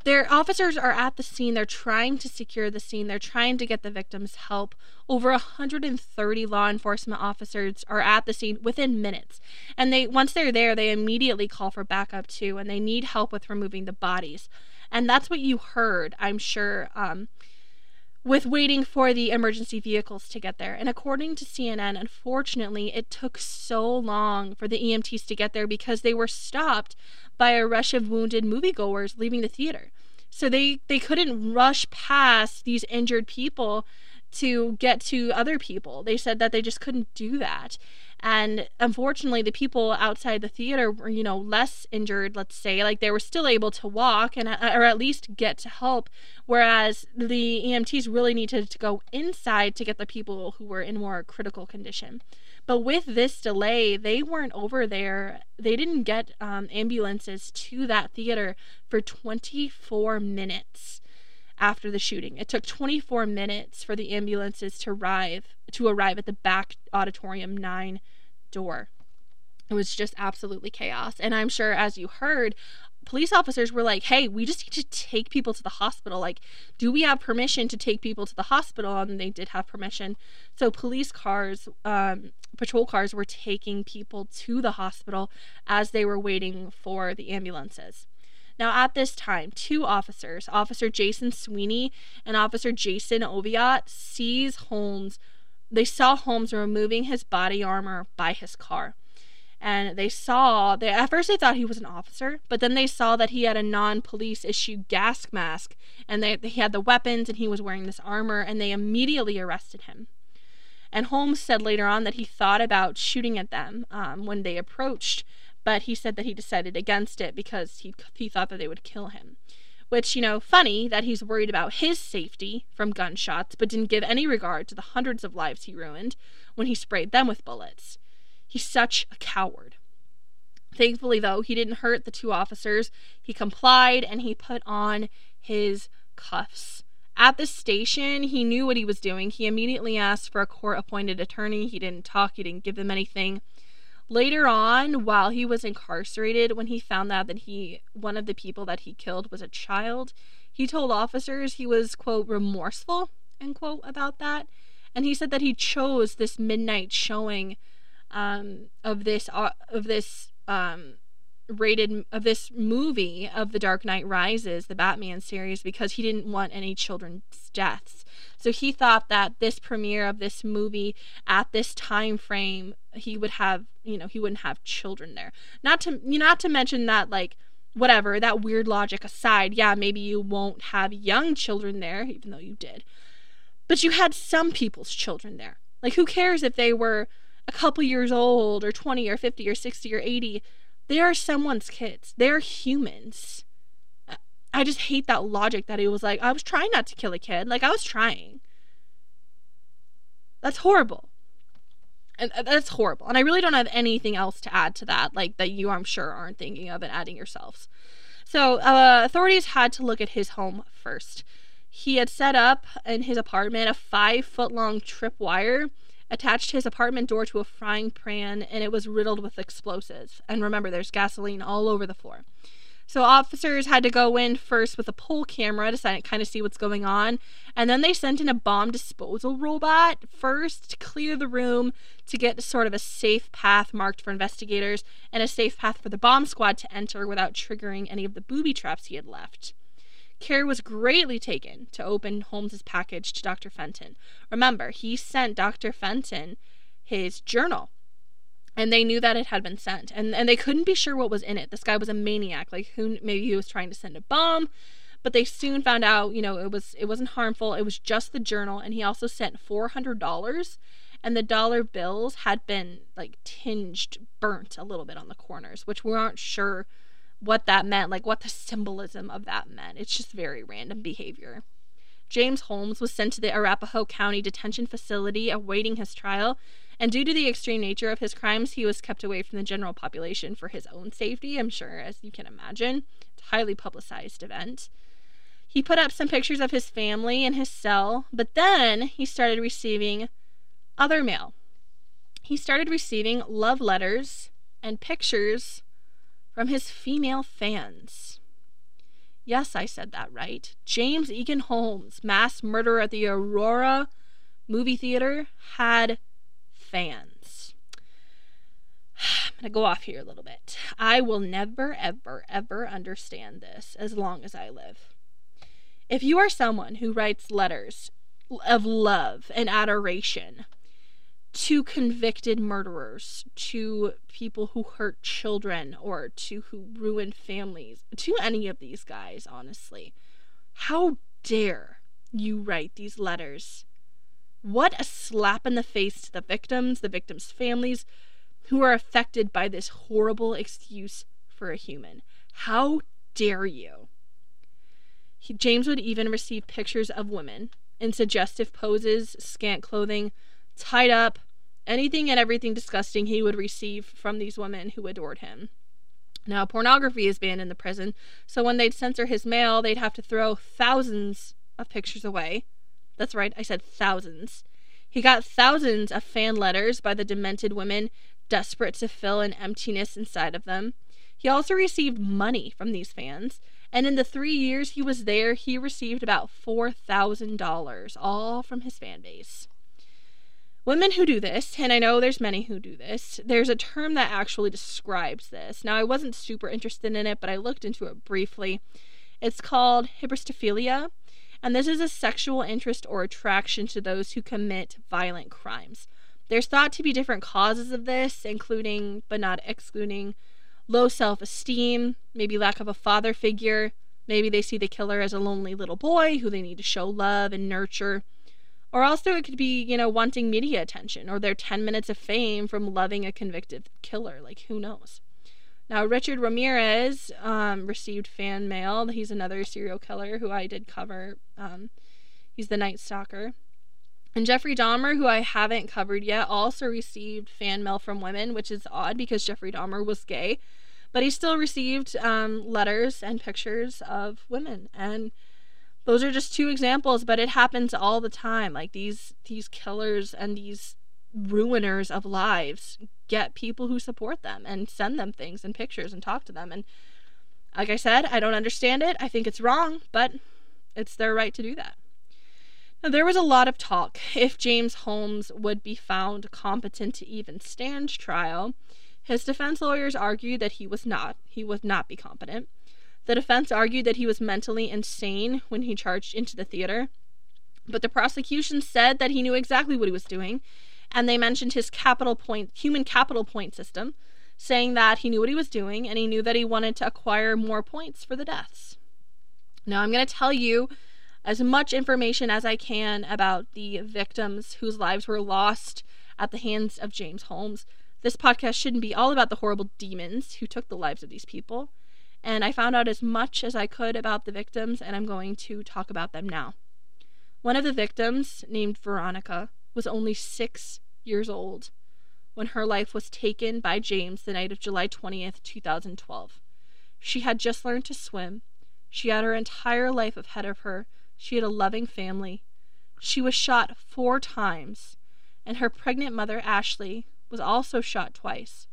Speaker 1: their officers are at the scene. They're trying to secure the scene. They're trying to get the victims help. Over 130 law enforcement officers are at the scene within minutes. And they once they're there, they immediately call for backup too, and they need help with removing the bodies. And that's what you heard, I'm sure, um, with waiting for the emergency vehicles to get there. And according to CNN, unfortunately, it took so long for the EMTs to get there because they were stopped by a rush of wounded moviegoers leaving the theater. So they they couldn't rush past these injured people to get to other people. They said that they just couldn't do that. And unfortunately, the people outside the theater were, you know, less injured, let's say, like they were still able to walk and or at least get to help, whereas the EMTs really needed to go inside to get the people who were in more critical condition. But with this delay, they weren't over there. They didn't get um, ambulances to that theater for 24 minutes after the shooting. It took 24 minutes for the ambulances to arrive to arrive at the back auditorium 9 door. It was just absolutely chaos. And I'm sure as you heard, police officers were like, "Hey, we just need to take people to the hospital. Like, do we have permission to take people to the hospital?" And they did have permission. So police cars, um, patrol cars, were taking people to the hospital as they were waiting for the ambulances. Now, at this time, two officers, Officer Jason Sweeney and Officer Jason Oviatt, sees Holmes. They saw Holmes removing his body armor by his car and they saw they at first they thought he was an officer but then they saw that he had a non-police issue gas mask and they, he had the weapons and he was wearing this armor and they immediately arrested him and holmes said later on that he thought about shooting at them um, when they approached but he said that he decided against it because he, he thought that they would kill him which you know funny that he's worried about his safety from gunshots but didn't give any regard to the hundreds of lives he ruined when he sprayed them with bullets He's such a coward. Thankfully, though, he didn't hurt the two officers. He complied and he put on his cuffs. At the station, he knew what he was doing. He immediately asked for a court appointed attorney. He didn't talk, he didn't give them anything. Later on, while he was incarcerated, when he found out that he one of the people that he killed was a child, he told officers he was quote remorseful end quote about that. And he said that he chose this midnight showing um, of this uh, of this um, rated of this movie of The Dark Knight Rises, the Batman series, because he didn't want any children's deaths. So he thought that this premiere of this movie at this time frame, he would have, you know, he wouldn't have children there. Not to, not to mention that like whatever that weird logic aside, yeah, maybe you won't have young children there, even though you did, but you had some people's children there. Like, who cares if they were a couple years old or 20 or 50 or 60 or 80 they are someone's kids. They're humans. I just hate that logic that it was like i was trying not to kill a kid. Like i was trying. That's horrible. And uh, that's horrible. And i really don't have anything else to add to that like that you i'm sure aren't thinking of and adding yourselves. So uh, authorities had to look at his home first. He had set up in his apartment a five foot long tripwire attached his apartment door to a frying pan and it was riddled with explosives. And remember, there's gasoline all over the floor. So officers had to go in first with a pole camera to kind of see what's going on, and then they sent in a bomb disposal robot first to clear the room to get sort of a safe path marked for investigators and a safe path for the bomb squad to enter without triggering any of the booby traps he had left. Care was greatly taken to open Holmes's package to Dr. Fenton. Remember, he sent Dr. Fenton his journal. And they knew that it had been sent. And and they couldn't be sure what was in it. This guy was a maniac. Like who maybe he was trying to send a bomb. But they soon found out, you know, it was it wasn't harmful. It was just the journal. And he also sent four hundred dollars and the dollar bills had been like tinged burnt a little bit on the corners which we aren't sure what that meant, like what the symbolism of that meant. It's just very random behavior. James Holmes was sent to the Arapahoe County Detention Facility awaiting his trial, and due to the extreme nature of his crimes, he was kept away from the general population for his own safety, I'm sure, as you can imagine. It's a highly publicized event. He put up some pictures of his family in his cell, but then he started receiving other mail. He started receiving love letters and pictures from his female fans. Yes, I said that right. James Eagan Holmes, mass murderer at the Aurora movie theater, had fans. I'm going to go off here a little bit. I will never, ever, ever understand this as long as I live. If you are someone who writes letters of love and adoration to convicted murderers, to people who hurt children, or to who ruined families, to any of these guys, honestly. How dare you write these letters? What a slap in the face to the victims, the victims' families, who are affected by this horrible excuse for a human. How dare you? He, James would even receive pictures of women in suggestive poses, scant clothing, tied up, anything and everything disgusting he would receive from these women who adored him. Now, pornography is banned in the prison, so when they'd censor his mail, they'd have to throw thousands of pictures away. That's right, I said thousands. He got thousands of fan letters by the demented women, desperate to fill an emptiness inside of them. He also received money from these fans, and in the three years he was there, he received about $4,000, all from his fan base. Women who do this, and I know there's many who do this, there's a term that actually describes this. Now, I wasn't super interested in it, but I looked into it briefly. It's called hybristophilia, and this is a sexual interest or attraction to those who commit violent crimes. There's thought to be different causes of this, including, but not excluding, low self esteem, maybe lack of a father figure, maybe they see the killer as a lonely little boy who they need to show love and nurture. Or also, it could be, you know, wanting media attention or their 10 minutes of fame from loving a convicted killer. Like, who knows? Now, Richard Ramirez um, received fan mail. He's another serial killer who I did cover. Um, he's the Night Stalker. And Jeffrey Dahmer, who I haven't covered yet, also received fan mail from women, which is odd because Jeffrey Dahmer was gay. But he still received um, letters and pictures of women. And those are just two examples but it happens all the time like these these killers and these ruiners of lives get people who support them and send them things and pictures and talk to them and like i said i don't understand it i think it's wrong but it's their right to do that now, there was a lot of talk if James Holmes would be found competent to even stand trial. His defense lawyers argued that he was not. He would not be competent. The defense argued that he was mentally insane when he charged into the theater, but the prosecution said that he knew exactly what he was doing, and they mentioned his capital point human capital point system, saying that he knew what he was doing and he knew that he wanted to acquire more points for the deaths. Now I'm going to tell you as much information as I can about the victims whose lives were lost at the hands of James Holmes. This podcast shouldn't be all about the horrible demons who took the lives of these people and I found out as much as I could about the victims, and I'm going to talk about them now. One of the victims, named Veronica, was only six years old when her life was taken by James the night of July 20th, 2012. She had just learned to swim. She had her entire life ahead of her. She had a loving family. She was shot four times, and her pregnant mother, Ashley, was also shot twice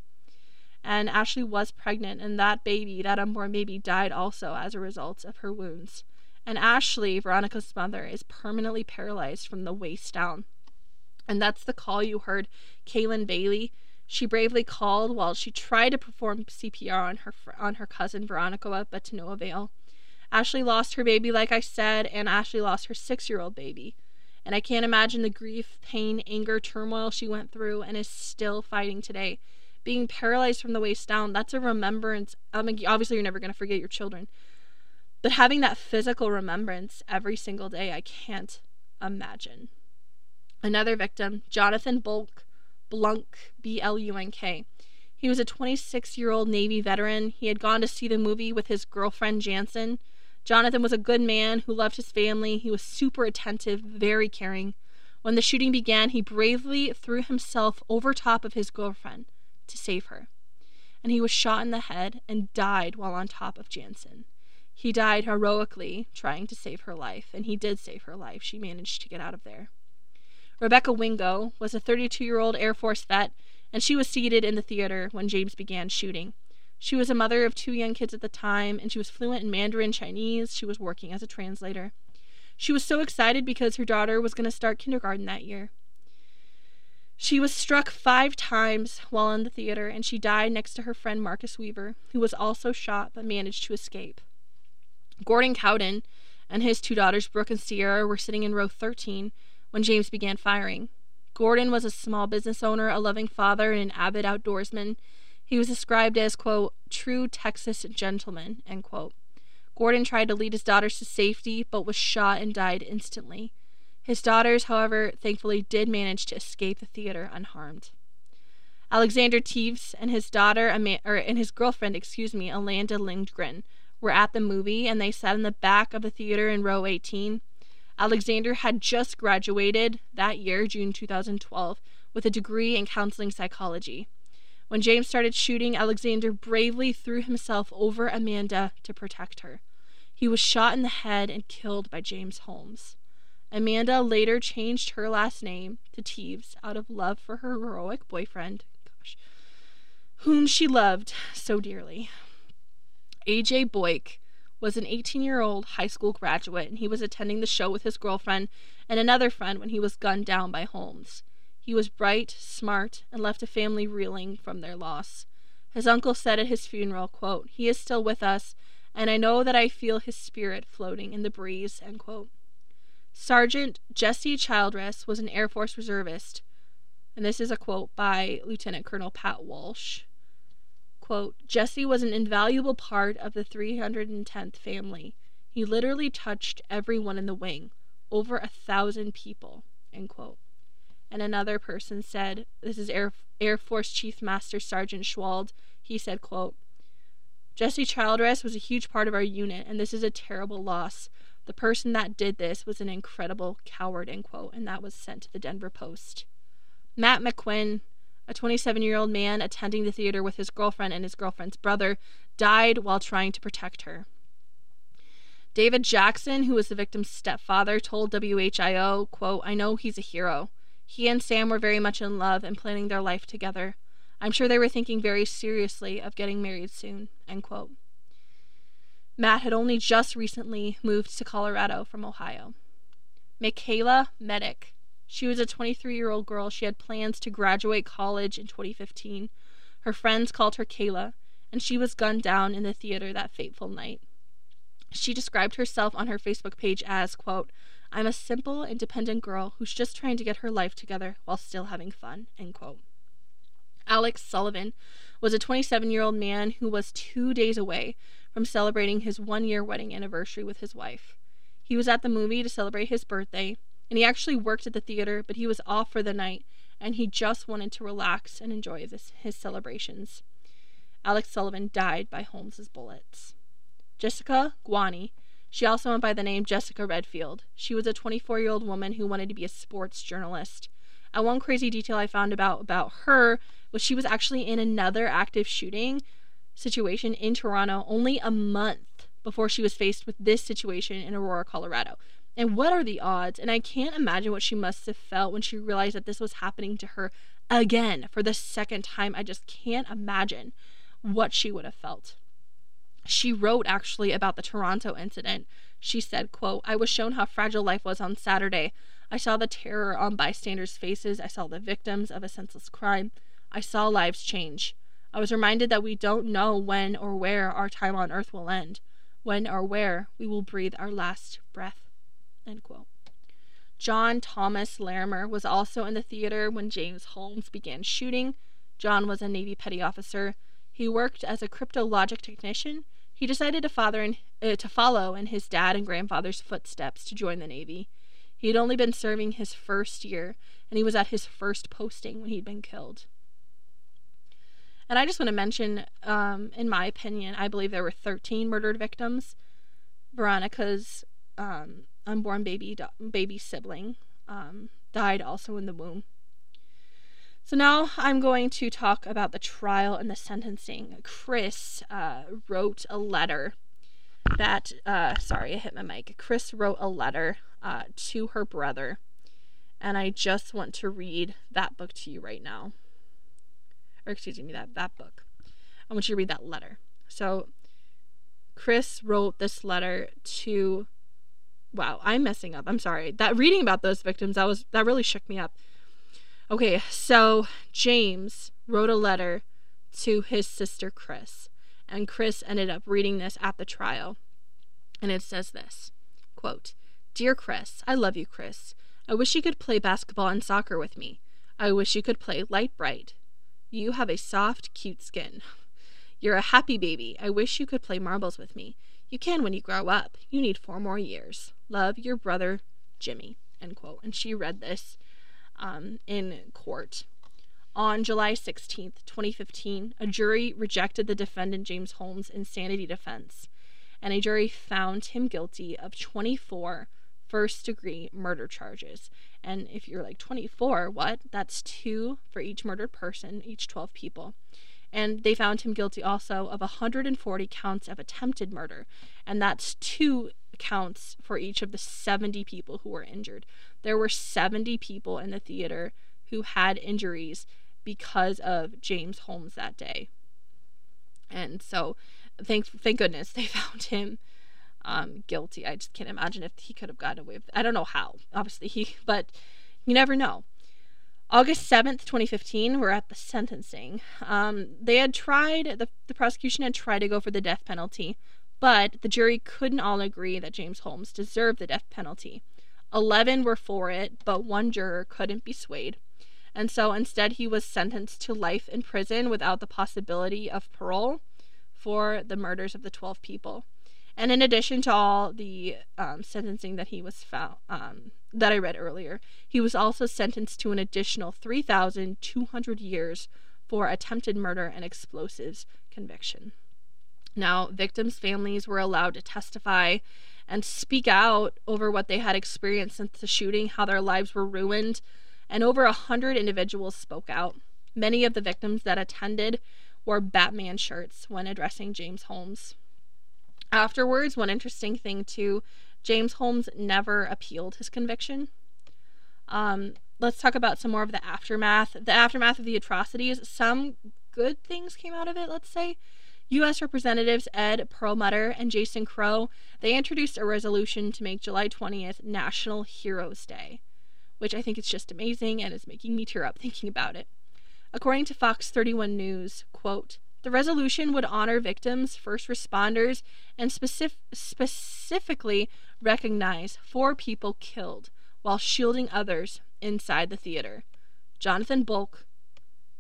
Speaker 1: and Ashley was pregnant, and that baby, that unborn baby, died also as a result of her wounds. And Ashley, Veronica's mother, is permanently paralyzed from the waist down. And that's the call you heard Kaylin Bailey. She bravely called while she tried to perform CPR on her on her cousin Veronica, but to no avail. Ashley lost her baby, like I said, and Ashley lost her six-year-old baby. And I can't imagine the grief, pain, anger, turmoil she went through and is still fighting today being paralyzed from the waist down, that's a remembrance. Um, I mean, obviously, you're never going to forget your children. But having that physical remembrance every single day, I can't imagine. Another victim, Jonathon Bulk, Blunk, B L U N K. He was a 26 year old Navy veteran. He had gone to see the movie with his girlfriend, Jansen. Jonathon was a good man who loved his family. He was super attentive, very caring. When the shooting began, he bravely threw himself over top of his girlfriend to save her. And he was shot in the head and died while on top of Jansen. He died heroically trying to save her life, and he did save her life. She managed to get out of there. Rebecca Wingo was a 32 year old Air Force vet, and she was seated in the theater when James began shooting. She was a mother of two young kids at the time, and she was fluent in Mandarin Chinese. She was working as a translator. She was so excited because her daughter was going to start kindergarten that year. She was struck five times while in the theater, and she died next to her friend Marcus Weaver, who was also shot but managed to escape. Gordon Cowden and his two daughters, Brooke and Sierra, were sitting in row 13 when James began firing. Gordon was a small business owner, a loving father, and an avid outdoorsman. He was described as, quote, true Texas gentleman, end quote. Gordon tried to lead his daughters to safety, but was shot and died instantly. His daughters, however, thankfully did manage to escape the theater unharmed. Alexander Teves and his daughter, or and his girlfriend, excuse me, Amanda Lindgren, were at the movie and they sat in the back of the theater in row 18. Alexander had just graduated that year, June 2012, with a degree in counseling psychology. When James started shooting, Alexander bravely threw himself over Amanda to protect her. He was shot in the head and killed by James Holmes. Amanda later changed her last name to Teves out of love for her heroic boyfriend, gosh, whom she loved so dearly. AJ Boik was an 18 year old high school graduate, and he was attending the show with his girlfriend and another friend when he was gunned down by Holmes. He was bright, smart, and left a family reeling from their loss. His uncle said at his funeral, quote, He is still with us, and I know that I feel his spirit floating in the breeze, end quote. Sergeant Jesse Childress was an Air Force reservist, and this is a quote by Lieutenant Colonel Pat Walsh. Quote, Jesse was an invaluable part of the 310th family. He literally touched everyone in the wing, over a thousand people, end quote and another person said this is air, air force chief master sergeant schwald he said quote jesse childress was a huge part of our unit and this is a terrible loss the person that did this was an incredible coward end quote and that was sent to the denver post matt mcquinn a 27 year old man attending the theater with his girlfriend and his girlfriend's brother died while trying to protect her David Jackson, who was the victim's stepfather, told WHIO, quote, I know he's a hero. He and Sam were very much in love and planning their life together. I'm sure they were thinking very seriously of getting married soon. End quote. Matt had only just recently moved to Colorado from Ohio. Micayla Medek. She was a 23 year old girl. She had plans to graduate college in 2015. Her friends called her Kayla, and she was gunned down in the theater that fateful night. She described herself on her Facebook page as, quote, I'm a simple, independent girl who's just trying to get her life together while still having fun. End quote. Alex Sullivan was a 27 year old man who was two days away from celebrating his one year wedding anniversary with his wife. He was at the movie to celebrate his birthday, and he actually worked at the theater, but he was off for the night and he just wanted to relax and enjoy this, his celebrations. Alex Sullivan died by Holmes's bullets. Jessica Ghawi she also went by the name Jessica Redfield. She was a 24 year old woman who wanted to be a sports journalist. And one crazy detail I found about about her was she was actually in another active shooting situation in Toronto only a month before she was faced with this situation in Aurora, Colorado. And what are the odds? And I can't imagine what she must have felt when she realized that this was happening to her again for the second time. I just can't imagine what she would have felt she wrote actually about the Toronto incident. She said, quote, I was shown how fragile life was on Saturday. I saw the terror on bystanders' faces. I saw the victims of a senseless crime. I saw lives change. I was reminded that we don't know when or where our time on earth will end, when or where we will breathe our last breath. John Thomas Larimer was also in the theater when James Holmes began shooting. John was a Navy petty officer. He worked as a cryptologic technician he decided to, father in, uh, to follow in his dad and grandfather's footsteps to join the Navy. He had only been serving his first year, and he was at his first posting when he'd been killed. And I just want to mention, um, in my opinion, I believe there were 13 murdered victims. Veronica's um, unborn baby baby sibling um, died also in the womb. So now I'm going to talk about the trial and the sentencing. Chris uh, wrote a letter that, uh, sorry, I hit my mic. Chris wrote a letter uh, to her brother, and I just want to read that book to you right now. Or excuse me, that that book. I want you to read that letter. So, Chris wrote this letter to. Wow, I'm messing up. I'm sorry. That reading about those victims, that was that really shook me up. Okay, so James wrote a letter to his sister Chris, and Chris ended up reading this at the trial. And it says this quote, Dear Chris, I love you, Chris. I wish you could play basketball and soccer with me. I wish you could play Lite-Brite. You have a soft, cute skin. You're a happy baby. I wish you could play marbles with me. You can when you grow up. You need four more years. Love your brother, Jimmy. End quote. And she read this um, in court On July 16th, 2015, a jury rejected the defendant James Holmes' insanity defense, and a jury found him guilty of 24 first degree murder charges. And if you're like 24, what? That's two for each murdered person, each 12 people. And they found him guilty also of 140 counts of attempted murder, and that's two counts for each of the 70 people who were injured. There were 70 people in the theater who had injuries because of James Holmes that day. And so thank thank goodness they found him um, guilty. I just can't imagine if he could have gotten away with it. I don't know how. Obviously he but you never know. August 7th, 2015, we're at the sentencing. Um, they had tried, the, the prosecution had tried to go for the death penalty, but the jury couldn't all agree that James Holmes deserved the death penalty. 11 were for it, but one juror couldn't be swayed. And so instead, he was sentenced to life in prison without the possibility of parole for the murders of the 12 people. And in addition to all the um, sentencing that he was found, um, that I read earlier, he was also sentenced to an additional 3,200 years for attempted murder and explosives conviction. Now, victims' families were allowed to testify and speak out over what they had experienced since the shooting, how their lives were ruined, and over a hundred individuals spoke out. Many of the victims that attended wore Batman shirts when addressing James Holmes. Afterwards, one interesting thing too, James Holmes never appealed his conviction. Um, let's talk about some more of the aftermath. The aftermath of the atrocities. Some good things came out of it, let's say. U.S. Representatives Ed Perlmutter and Jason Crow they introduced a resolution to make July 20th National Heroes Day, which I think is just amazing and is making me tear up thinking about it. According to Fox 31 News, quote, the resolution would honor victims, first responders, and specific- specifically recognize four people killed while shielding others inside the theater Jonathon Bulk,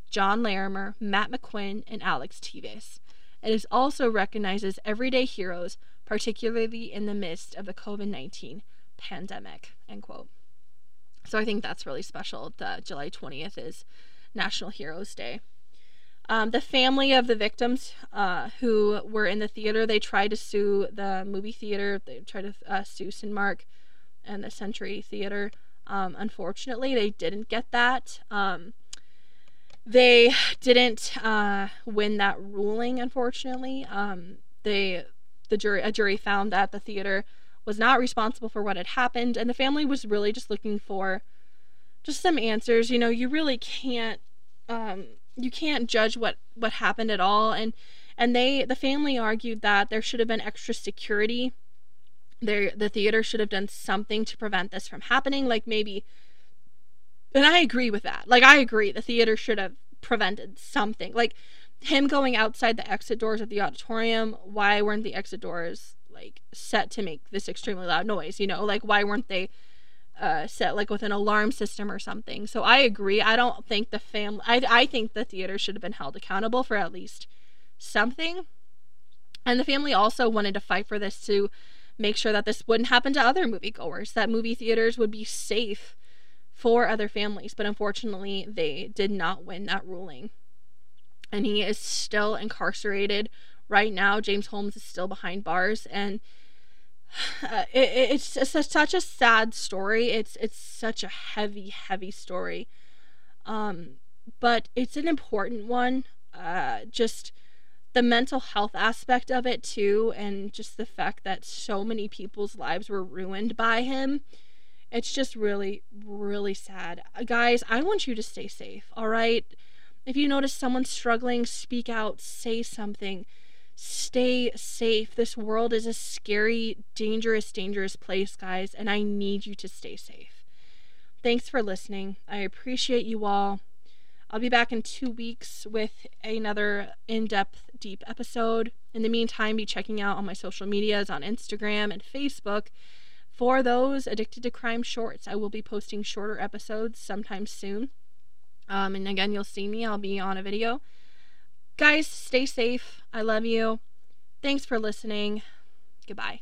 Speaker 1: John Larimer, Matt McQuinn, and Alex Teves. It also recognizes everyday heroes, particularly in the midst of the COVID 19 pandemic. End quote. So I think that's really special that July 20th is National Heroes Day. Um, the family of the victims uh, who were in the theater, they tried to sue the movie theater. They tried to uh, sue Cinemark and the Century Theater. Um, unfortunately, they didn't get that. Um, they didn't uh, win that ruling. Unfortunately, um, they the jury a jury found that the theater was not responsible for what had happened, and the family was really just looking for just some answers. You know, you really can't um, you can't judge what what happened at all. And and they the family argued that there should have been extra security. There the theater should have done something to prevent this from happening. Like maybe and i agree with that. Like i agree the theater should have prevented something. Like him going outside the exit doors of the auditorium why weren't the exit doors like set to make this extremely loud noise you know? Like why weren't they uh, set like with an alarm system or something. So I agree. I don't think the family. I I think the theater should have been held accountable for at least something. And the family also wanted to fight for this to make sure that this wouldn't happen to other moviegoers. That movie theaters would be safe for other families. But unfortunately, they did not win that ruling. And he is still incarcerated right now. James Holmes is still behind bars and uh, it, it's, it's such a sad story. It's it's such a heavy, heavy story. Um, but it's an important one. Uh, just the mental health aspect of it too, and just the fact that so many people's lives were ruined by him. It's just really, really sad. Uh, guys, I want you to stay safe. All right. If you notice someone struggling, speak out, say something stay safe. This world is a scary, dangerous, dangerous place, guys, and I need you to stay safe. Thanks for listening. I appreciate you all. I'll be back in two weeks with another in depth, deep episode. In the meantime, be checking out on my social medias on Instagram and Facebook. For those addicted to crime shorts, I will be posting shorter episodes sometime soon. Um, and again, you'll see me, I'll be on a video. Guys, stay safe. I love you. Thanks for listening. Goodbye.